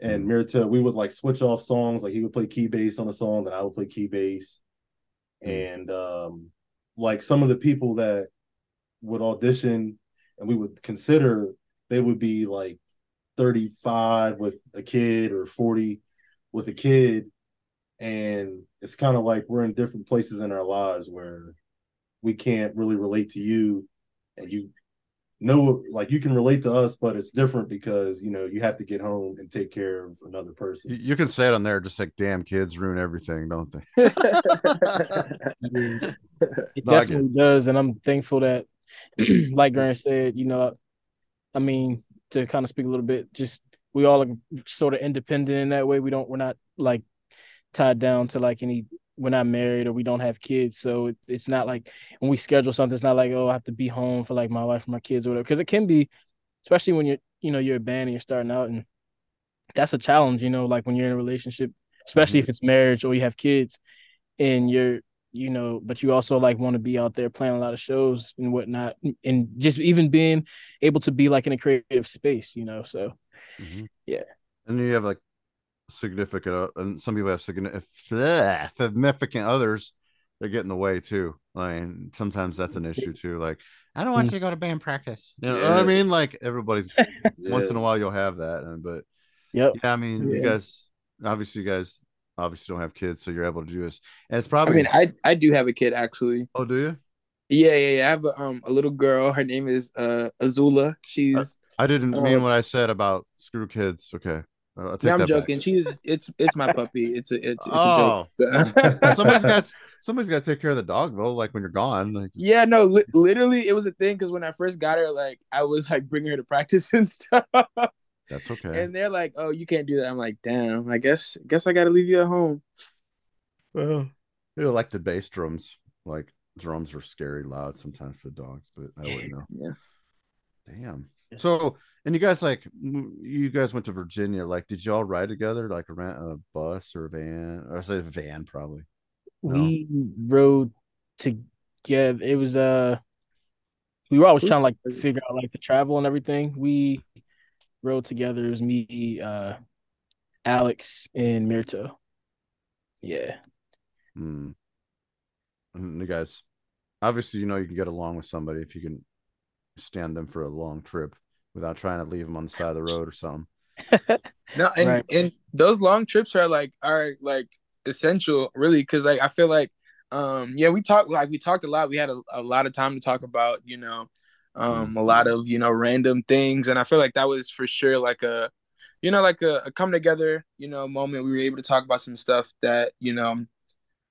S11: and Mirto, we would like switch off songs. Like he would play key bass on a song, then I would play key bass and um like some of the people that would audition and we would consider they would be like 35 with a kid or 40 with a kid. And it's kind of like we're in different places in our lives where we can't really relate to you. And you know like you can relate to us but it's different because you know you have to get home and take care of another person.
S7: You, you can say it on there, just like damn kids ruin everything, don't they?
S9: It
S7: No,
S9: definitely does, and I'm thankful that, like Grant said, you know, I mean, to kind of speak a little bit, just we all are sort of independent in that way. We don't, we're not like tied down to like any. We're not married or we don't have kids, so it, it's not like when we schedule something, it's not like oh I have to be home for like my wife and my kids or whatever. Because it can be, especially when you're you know you're a band and you're starting out, and that's a challenge. You know, like when you're in a relationship, especially mm-hmm. if it's marriage or you have kids, and you're you know, but you also like want to be out there playing a lot of shows and whatnot, and just even being able to be like in a creative space, you know. So,
S7: Mhm.
S9: yeah,
S7: And you have like significant, uh, and some people have significant, significant others that get in the way too. Like sometimes that's an issue too. Like I don't want
S9: Mm.
S7: you to go to band practice. You know what I mean? Like everybody's once in a while you'll have that, and but
S9: Yep.
S7: yeah, I mean you guys obviously you guys obviously don't have kids, so you're able to do this, and it's probably I
S10: mean, I I do have a kid actually.
S7: oh, do you?
S10: Yeah, yeah, yeah. I have a, um a little girl. Her name is uh Azula. She's
S7: I didn't
S10: Uh,
S7: mean what I said about screw kids. Okay, Uh,
S10: no, I'm
S7: that back.
S10: joking. She's it's it's my puppy. It's a it's it's
S7: Oh.
S10: a joke.
S7: somebody's got somebody's got to take care of the dog though. Like when you're gone, like
S10: Yeah, no, li- literally, it was a thing because when I first got her, like I was like bringing her to practice and stuff,
S7: that's okay.
S10: and they're like, "Oh, you can't do that." I'm like, "Damn, I guess guess I got to leave you at home."
S7: Well, you know, like the bass drums, like drums are scary loud sometimes for dogs, but I wouldn't know.
S10: Yeah.
S7: Damn. So, and you guys like, you guys went to Virginia. Like, did y'all ride together, like rent a bus or a van? Or I say a van, probably. No.
S9: We rode together. It was uh we were always trying to like figure out like the travel and everything. We rode together. It was me, uh Alex and Mirto. Yeah.
S7: Hmm. And you guys, obviously, you know, you can get along with somebody if you can stand them for a long trip without trying to leave them on the side of the road or something.
S10: No, and
S9: Right.
S10: and those long trips are like are like essential, really, because like I feel like, um, yeah, we talked like we talked a lot. We had a, a lot of time to talk about, you know, um, a lot of you know random things, and I feel like that was for sure like a, you know, like a, a come together, you know, moment. We were able to talk about some stuff that you know,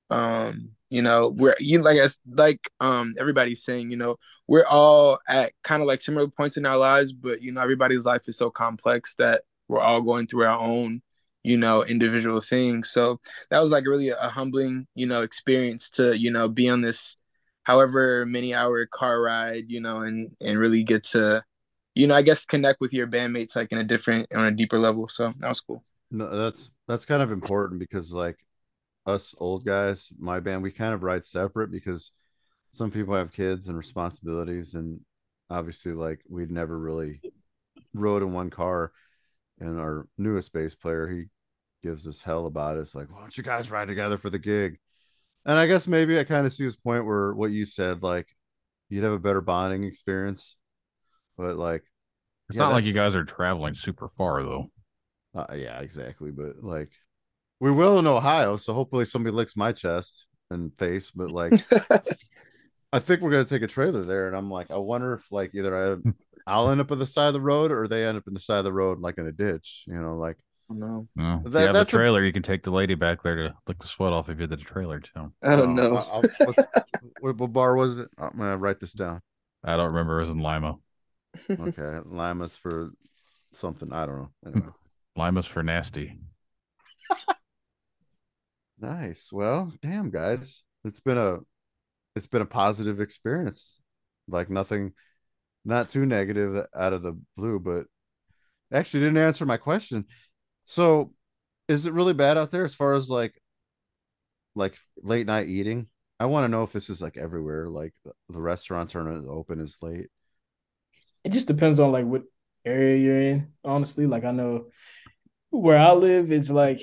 S10: um, you know, we're you like as like um everybody's saying, you know, we're all at kind of like similar points in our lives, but you know, everybody's life is so complex that we're all going through our own, you know, individual things. So that was like really a humbling, you know, experience to, you know, be on this however many hour car ride, you know, and and really get to, you know, I guess connect with your bandmates like in a different on a deeper level. So that was cool.
S7: No, that's that's kind of important because like us old guys, my band, we kind of ride separate because some people have kids and responsibilities, and obviously, like we'd never really rode in one car. And our newest bass player, he gives us hell about it. It's like, why don't you guys ride together for the gig? And I guess maybe I kind of see his point where what you said, like you'd have a better bonding experience, but like
S4: It's
S7: yeah,
S4: not like you guys are traveling super far though.
S7: uh, yeah, exactly. But like, we will in Ohio, so hopefully somebody licks my chest and face. But like, I think we're gonna take a trailer there, and I'm like, I wonder if like either I, I'll end up on the side of the road, or they end up in the side of the road, like in a ditch. You know, like
S10: no.
S4: No. If
S7: That-
S4: you have the
S7: that's a-
S4: trailer, you can take the lady back there to lick the sweat off if you did the trailer too.
S10: Oh
S7: uh,
S10: no.
S7: I'll- what's- what, what bar was it? I'm gonna write this down.
S4: I don't remember. It was in Lima.
S7: Okay, Lima's for something. I don't know. Anyway.
S4: Lima's for nasty.
S7: Nice. Well, damn guys. It's been a it's been a positive experience. Like nothing not too negative out of the blue, but actually didn't answer my question. So, is it really bad out there as far as like like late night eating? I want to know if this is like everywhere, like the, the restaurants aren't open as late.
S9: It just depends on like what area you're in, honestly. Like I know where I live, it's like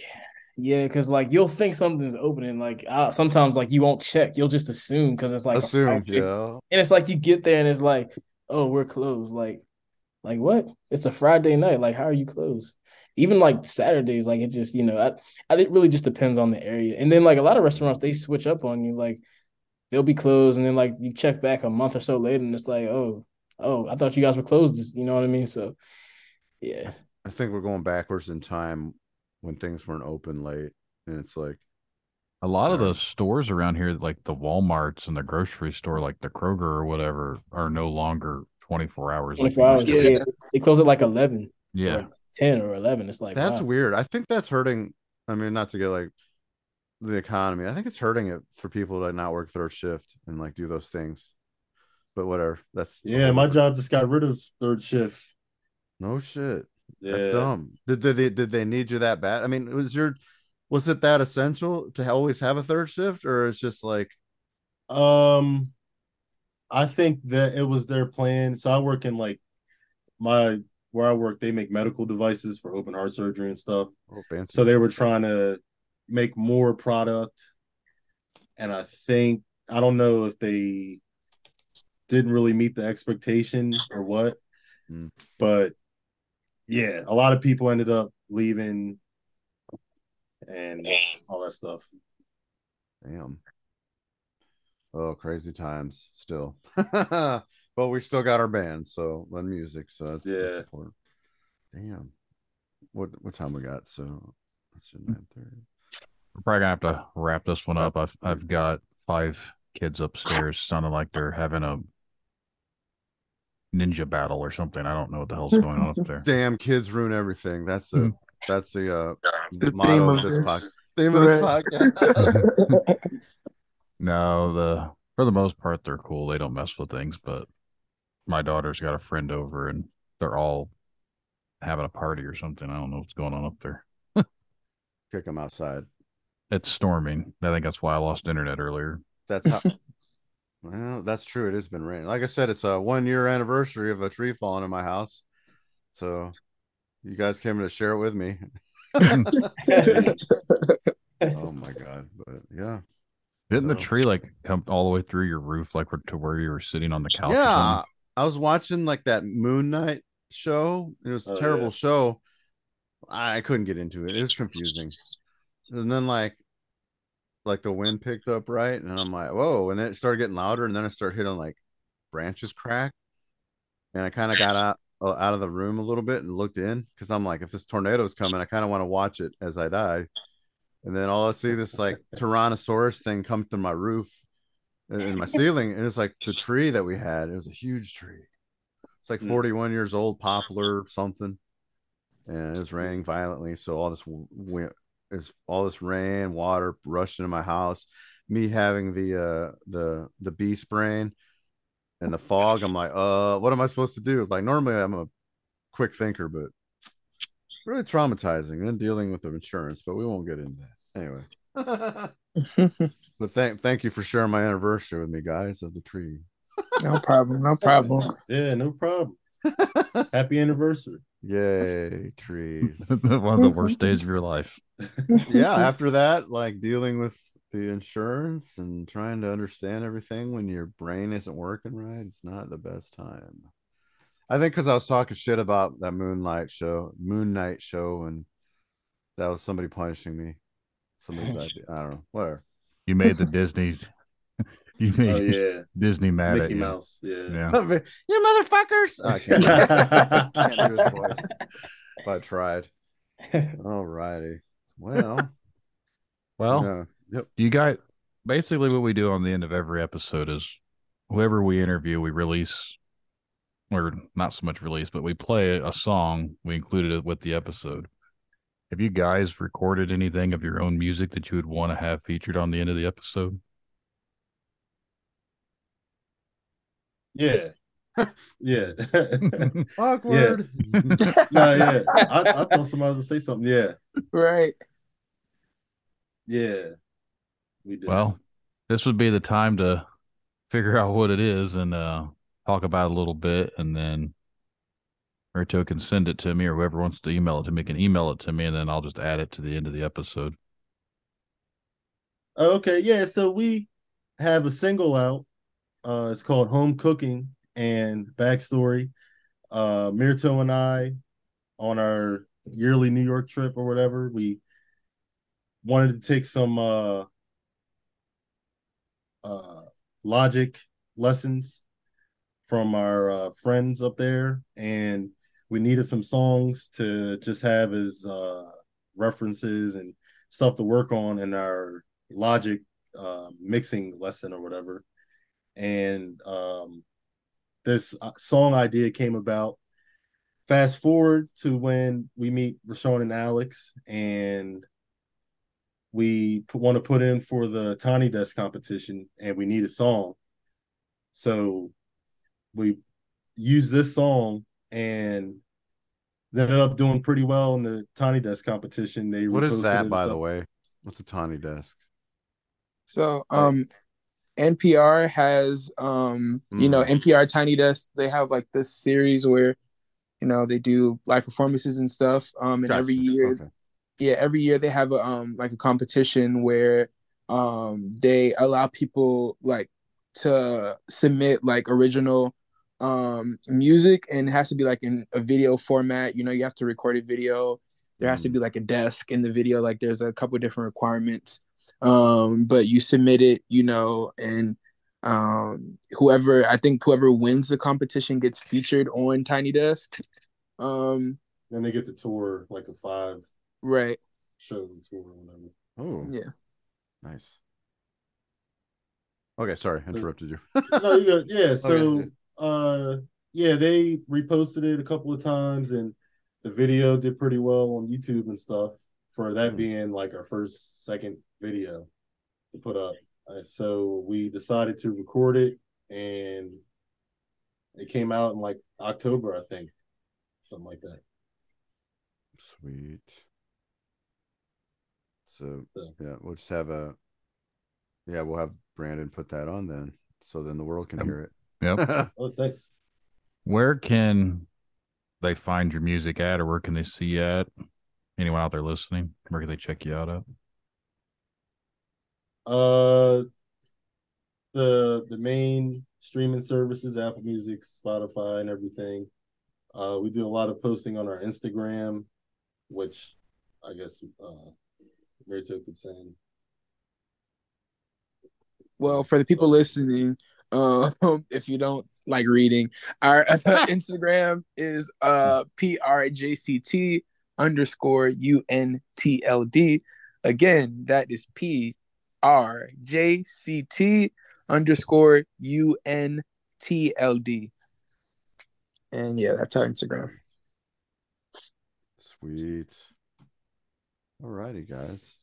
S9: yeah, because like you'll think something's opening. Like uh, sometimes like you won't check, you'll just assume because it's like
S7: Assume, yeah.
S9: and it's like you get there and it's like, oh, we're closed. Like, like what? It's a Friday night. Like, how are you closed? Even like Saturdays, like it just you know, I I think it really just depends on the area. And then like a lot of restaurants, they switch up on you. Like they'll be closed, and then like you check back a month or so later, and it's like, oh, oh, I thought you guys were closed. This, you know what I mean? So, yeah.
S7: I think we're going backwards in time when things weren't open late, and it's like
S4: A lot of the stores around here, like the Walmarts and the grocery store, like the Kroger or whatever, are no longer 24 hours. like
S9: 24 hours.
S4: they used to be.
S9: Yeah. They close at like 11.
S4: Yeah.
S9: or 10 or 11. It's like,
S7: that's
S9: wow.
S7: weird. I think that's hurting. I mean, not to get like the economy. I think it's hurting it for people to not work third shift and like do those things. But whatever. That's
S11: Yeah, my job just got rid of third shift.
S7: No shit.
S11: Yeah.
S7: That's dumb. Did, did they did they need you that bad? I mean, was your was it that essential to always have a third shift, or it's just like
S11: Um, I think that it was their plan. So I work in like my where I work, they make medical devices for open heart surgery and stuff.
S7: oh fancy?
S11: So they were trying to make more product, and I think I don't know if they didn't really meet the expectation or what,
S7: Mm.
S11: but yeah, a lot of people ended up leaving and all that stuff.
S7: Damn. Oh, crazy times still. but we still got our band, so and music. So that's, that's
S11: Yeah.
S7: important. Damn. What what time we got? So that's nine thirty.
S4: We're probably gonna have to wrap this one up. I've I've got five kids upstairs sounding like they're having a ninja battle or something. I don't know what the hell's going on up there.
S7: Damn kids ruin everything. That's the that's the uh
S10: The
S7: motto
S10: theme
S7: of
S10: of
S7: this
S10: this.
S7: podcast. Theme of this podcast.
S4: No, the for the most part they're cool. They don't mess with things, but my daughter's got a friend over and they're all having a party or something. I don't know what's going on up there.
S7: Kick them outside.
S4: It's storming. I think that's why I lost internet earlier.
S7: That's how well, that's true. It has been raining. Like I said, it's a one year anniversary of a tree falling in my house. So you guys came to share it with me. oh my god. But yeah.
S4: Didn't the tree like come all the way through your roof, like to where you were sitting on the couch? or
S7: Yeah,
S4: something?
S7: I was watching like that Moon Knight show. It was a
S11: Oh,
S7: terrible
S11: yeah.
S7: show. I couldn't get into it. It was confusing. And then like like the wind picked up right, and I'm like, whoa, and it started getting louder, and then I started hitting like branches crack. And I kind of got out uh, out of the room a little bit and looked in because I'm like, if this tornado's coming, I kind of want to watch it as I die. And then all I see this like Tyrannosaurus thing come through my roof in- my ceiling, and it's like the tree that we had. It was a huge tree. It's like
S11: Mm.
S7: 41 years old, poplar something, and it was raining violently. So all this went is all this rain, water rushed into my house. Me having the uh the the beast brain and the fog. I'm like, uh, what am I supposed to do? Like normally I'm a quick thinker, but really traumatizing. And then dealing with the insurance, but we won't get into that anyway. But thank thank you for sharing my anniversary with me, guys, of the tree.
S10: No problem. No problem.
S11: Yeah, no problem. Happy anniversary.
S7: Yay, trees.
S4: One of the worst days of your life.
S7: yeah, after that, like dealing with the insurance and trying to understand everything when your brain isn't working right, it's not the best time. I think because I was talking shit about that Moonlight show, Moon Knight show, and that was somebody punishing me. Somebody's idea. I don't know. Whatever.
S4: You made the Disney. You made
S11: Oh yeah,
S4: Disney mad at
S11: Mickey
S4: you.
S11: Mouse. Yeah.
S4: Yeah.
S7: you motherfuckers! I can't, can't do his voice. If I tried. All righty. Well,
S4: Well,
S7: yeah. Yep.
S4: you got basically what we do on the end of every episode is whoever we interview, we release, or not so much release, but we play a song. We included it with the episode. Have you guys recorded anything of your own music that you would want to have featured on the end of the episode?
S11: Yeah. Yeah.
S7: Awkward.
S11: no, yeah. I, I thought somebody was gonna say something. Yeah.
S10: Right.
S11: Yeah. We did.
S4: Well, this would be the time to figure out what it is and uh, talk about it a little bit, and then Rito can send it to me, or whoever wants to email it to me can email it to me, and then I'll just add it to the end of the episode.
S11: Okay, yeah. So we have a single out. Uh, it's called Home Cooking and Backstory. Uh, Mirto and I, on our yearly New York trip or whatever, we wanted to take some uh, uh, logic lessons from our uh, friends up there, and we needed some songs to just have as uh, references and stuff to work on in our logic uh, mixing lesson or whatever. And um, this uh, song idea came about. Fast forward to when we meet Rashon and Alex, and we want to put in for the Tiny Desk competition, and we need a song. So we use this song, and they ended up doing pretty well in the Tiny Desk competition. They
S7: What is that, by the way? What's a tawny desk?
S10: So um NPR has um you know NPR Tiny Desk they have like this series where you know they do live performances and stuff um and every year
S7: Okay.
S10: yeah every year they have a um like a competition where um, they allow people like to submit like original um music and it has to be like in a video format you know you have to record a video there has to be like a desk in the video like there's a couple different requirements um but you submit it you know and um whoever i think whoever wins the competition gets featured on tiny desk um
S11: Then they get to tour like a five
S10: right
S11: show tour or whatever.
S7: Oh,
S10: yeah
S7: nice. Okay, sorry, interrupted you.
S11: no, you got yeah. So,
S7: Okay.
S11: Uh, yeah, they reposted it a couple of times, and the video did pretty well on YouTube and stuff for that being like our first, second video to put up. Uh, so we decided to record it, and it came out in like October, I think, something like that.
S7: Sweet. So yeah, we'll just have a yeah, we'll have Brandon put that on then, so then the world can hear it.
S4: Yep.
S11: Oh, thanks.
S4: Where can they find your music at, or where can they see you at? Anyone out there listening? Where can they check you out at?
S11: Uh, the the main streaming services, Apple Music, Spotify, and everything. Uh, we do a lot of posting on our Instagram, which I guess uh, Rito could send.
S10: well for the people listening um if you don't like reading our instagram is uh prjct underscore untld again that is p r j c t underscore untld and yeah that's our instagram
S7: Sweet. Alrighty, guys.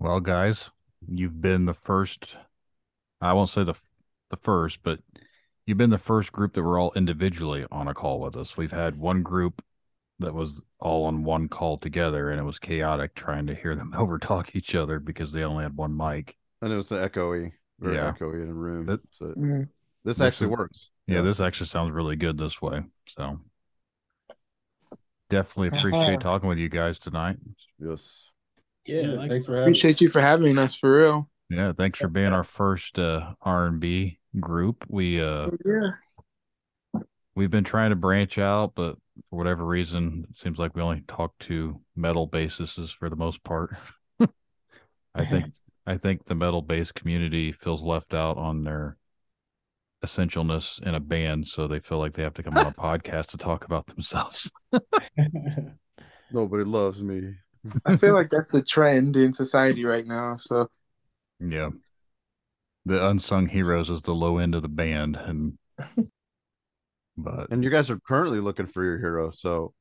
S4: Well, guys, you've been the first. I won't say the the first, but you've been the first group that were all individually on a call with us. We've had one group that was all on one call together, and it was chaotic trying to hear them overtalk each other because they only had one mic.
S7: And it was the echoey, very
S4: Yeah.
S7: echoey in a room.
S4: That-
S7: so
S10: Mhm.
S7: this,
S4: This
S7: actually
S4: is-
S7: works.
S4: Yeah, this actually sounds really good this way. So definitely appreciate talking with you guys tonight.
S7: Yes.
S9: Yeah,
S11: Yeah, thanks for having.
S10: appreciate you for having us for real
S4: Yeah, thanks for being our first uh, R and B group. We uh
S10: yeah
S4: we've been trying to branch out, but for whatever reason, it seems like we only talk to metal bases for the most part. I think I think the metal bass community feels left out on their essentialness in a band, so they feel like they have to come on a podcast to talk about themselves.
S7: Nobody loves me.
S10: i feel like that's a trend in society right now so
S4: Yeah. The unsung heroes is the low end of the band and but
S7: And you guys are currently looking for your hero, so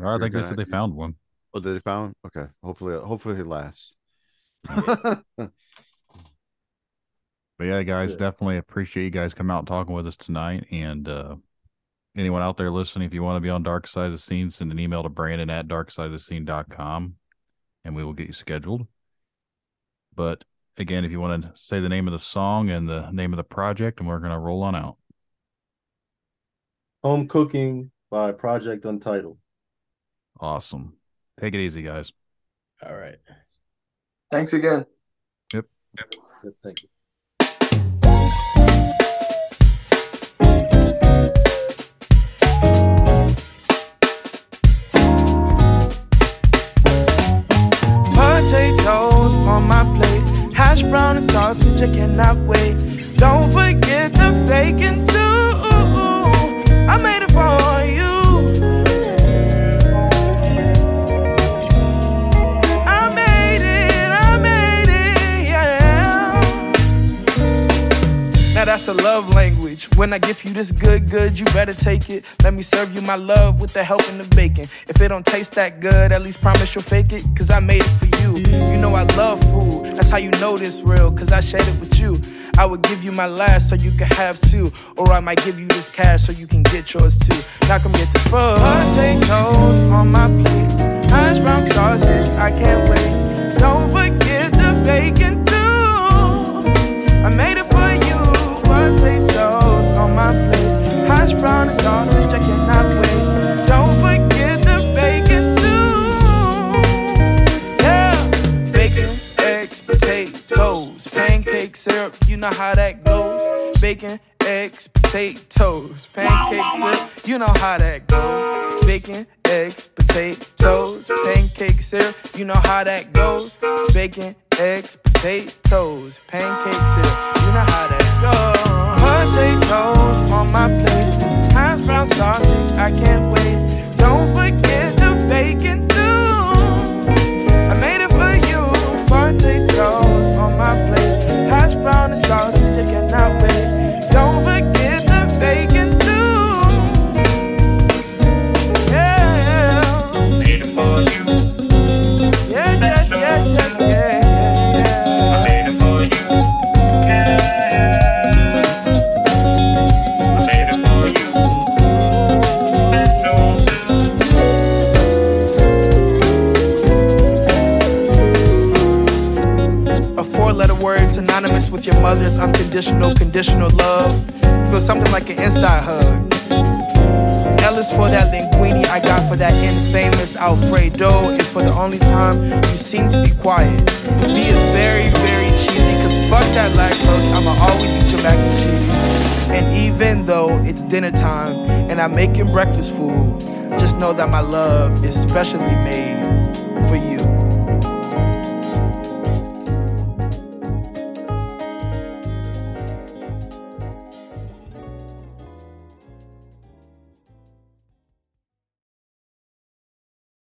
S4: I think they
S7: gonna-
S4: said they found one.
S7: Oh, did they found? Okay. Hopefully, hopefully he lasts.
S4: But yeah, guys,
S7: Yeah.
S4: definitely appreciate you guys coming out and talking with us tonight. And uh anyone out there listening, if you want to be on Dark Side of the Scene, send an email to Brandon at darksideofthescene.com and we will get you scheduled. But again, if you want to say the name of the song and the name of the project, and we're gonna roll on out.
S11: Home Cooking by Project Untitled.
S4: Awesome. Take it easy, guys.
S5: All right.
S10: thanks again
S4: Yep.
S11: Yep, Thank you.
S13: Potatoes on my plate, hash brown and sausage, I cannot wait. Don't forget the bacon too. I made it for you. I made it, I made it, yeah. Now that's a love language. When I give you this good, good, you better take it. Let me serve you my love with the help in the bacon. If it don't taste that good, at least promise you'll fake it. Cause I made it for you. You know I love food. That's how you know this real. Cause I shared it with you. I would give you my last so you can have two. Or I might give you this cash so you can get yours too. Now come get this food. Potatoes on my plate. Hash brown sausage, I can't wait. Don't forget the bacon too. I made it for you. Hash sausage, I cannot wait. Don't forget the bacon too. Yeah, bacon, eggs, potatoes. Pancake syrup.
S10: You know how that goes. Bacon, eggs, potatoes, pancakes, syrup, you know how that goes. Bacon, eggs, potatoes, pancakes, syrup, you know how that goes. Bacon, eggs, potatoes, pancakes, syrup, you know how that goes. Potatoes on my plate, sausage, I can't wait. Don't forget the bacon synonymous with your mother's unconditional, conditional love. Feel something like an inside hug. L is for that linguine I got for that infamous Alfredo. It's for the only time you seem to be quiet. B is very, very cheesy, cause fuck that lactose, I'ma always eat your mac and cheese. And even though it's dinner time and I'm making breakfast food, just know that my love is specially made.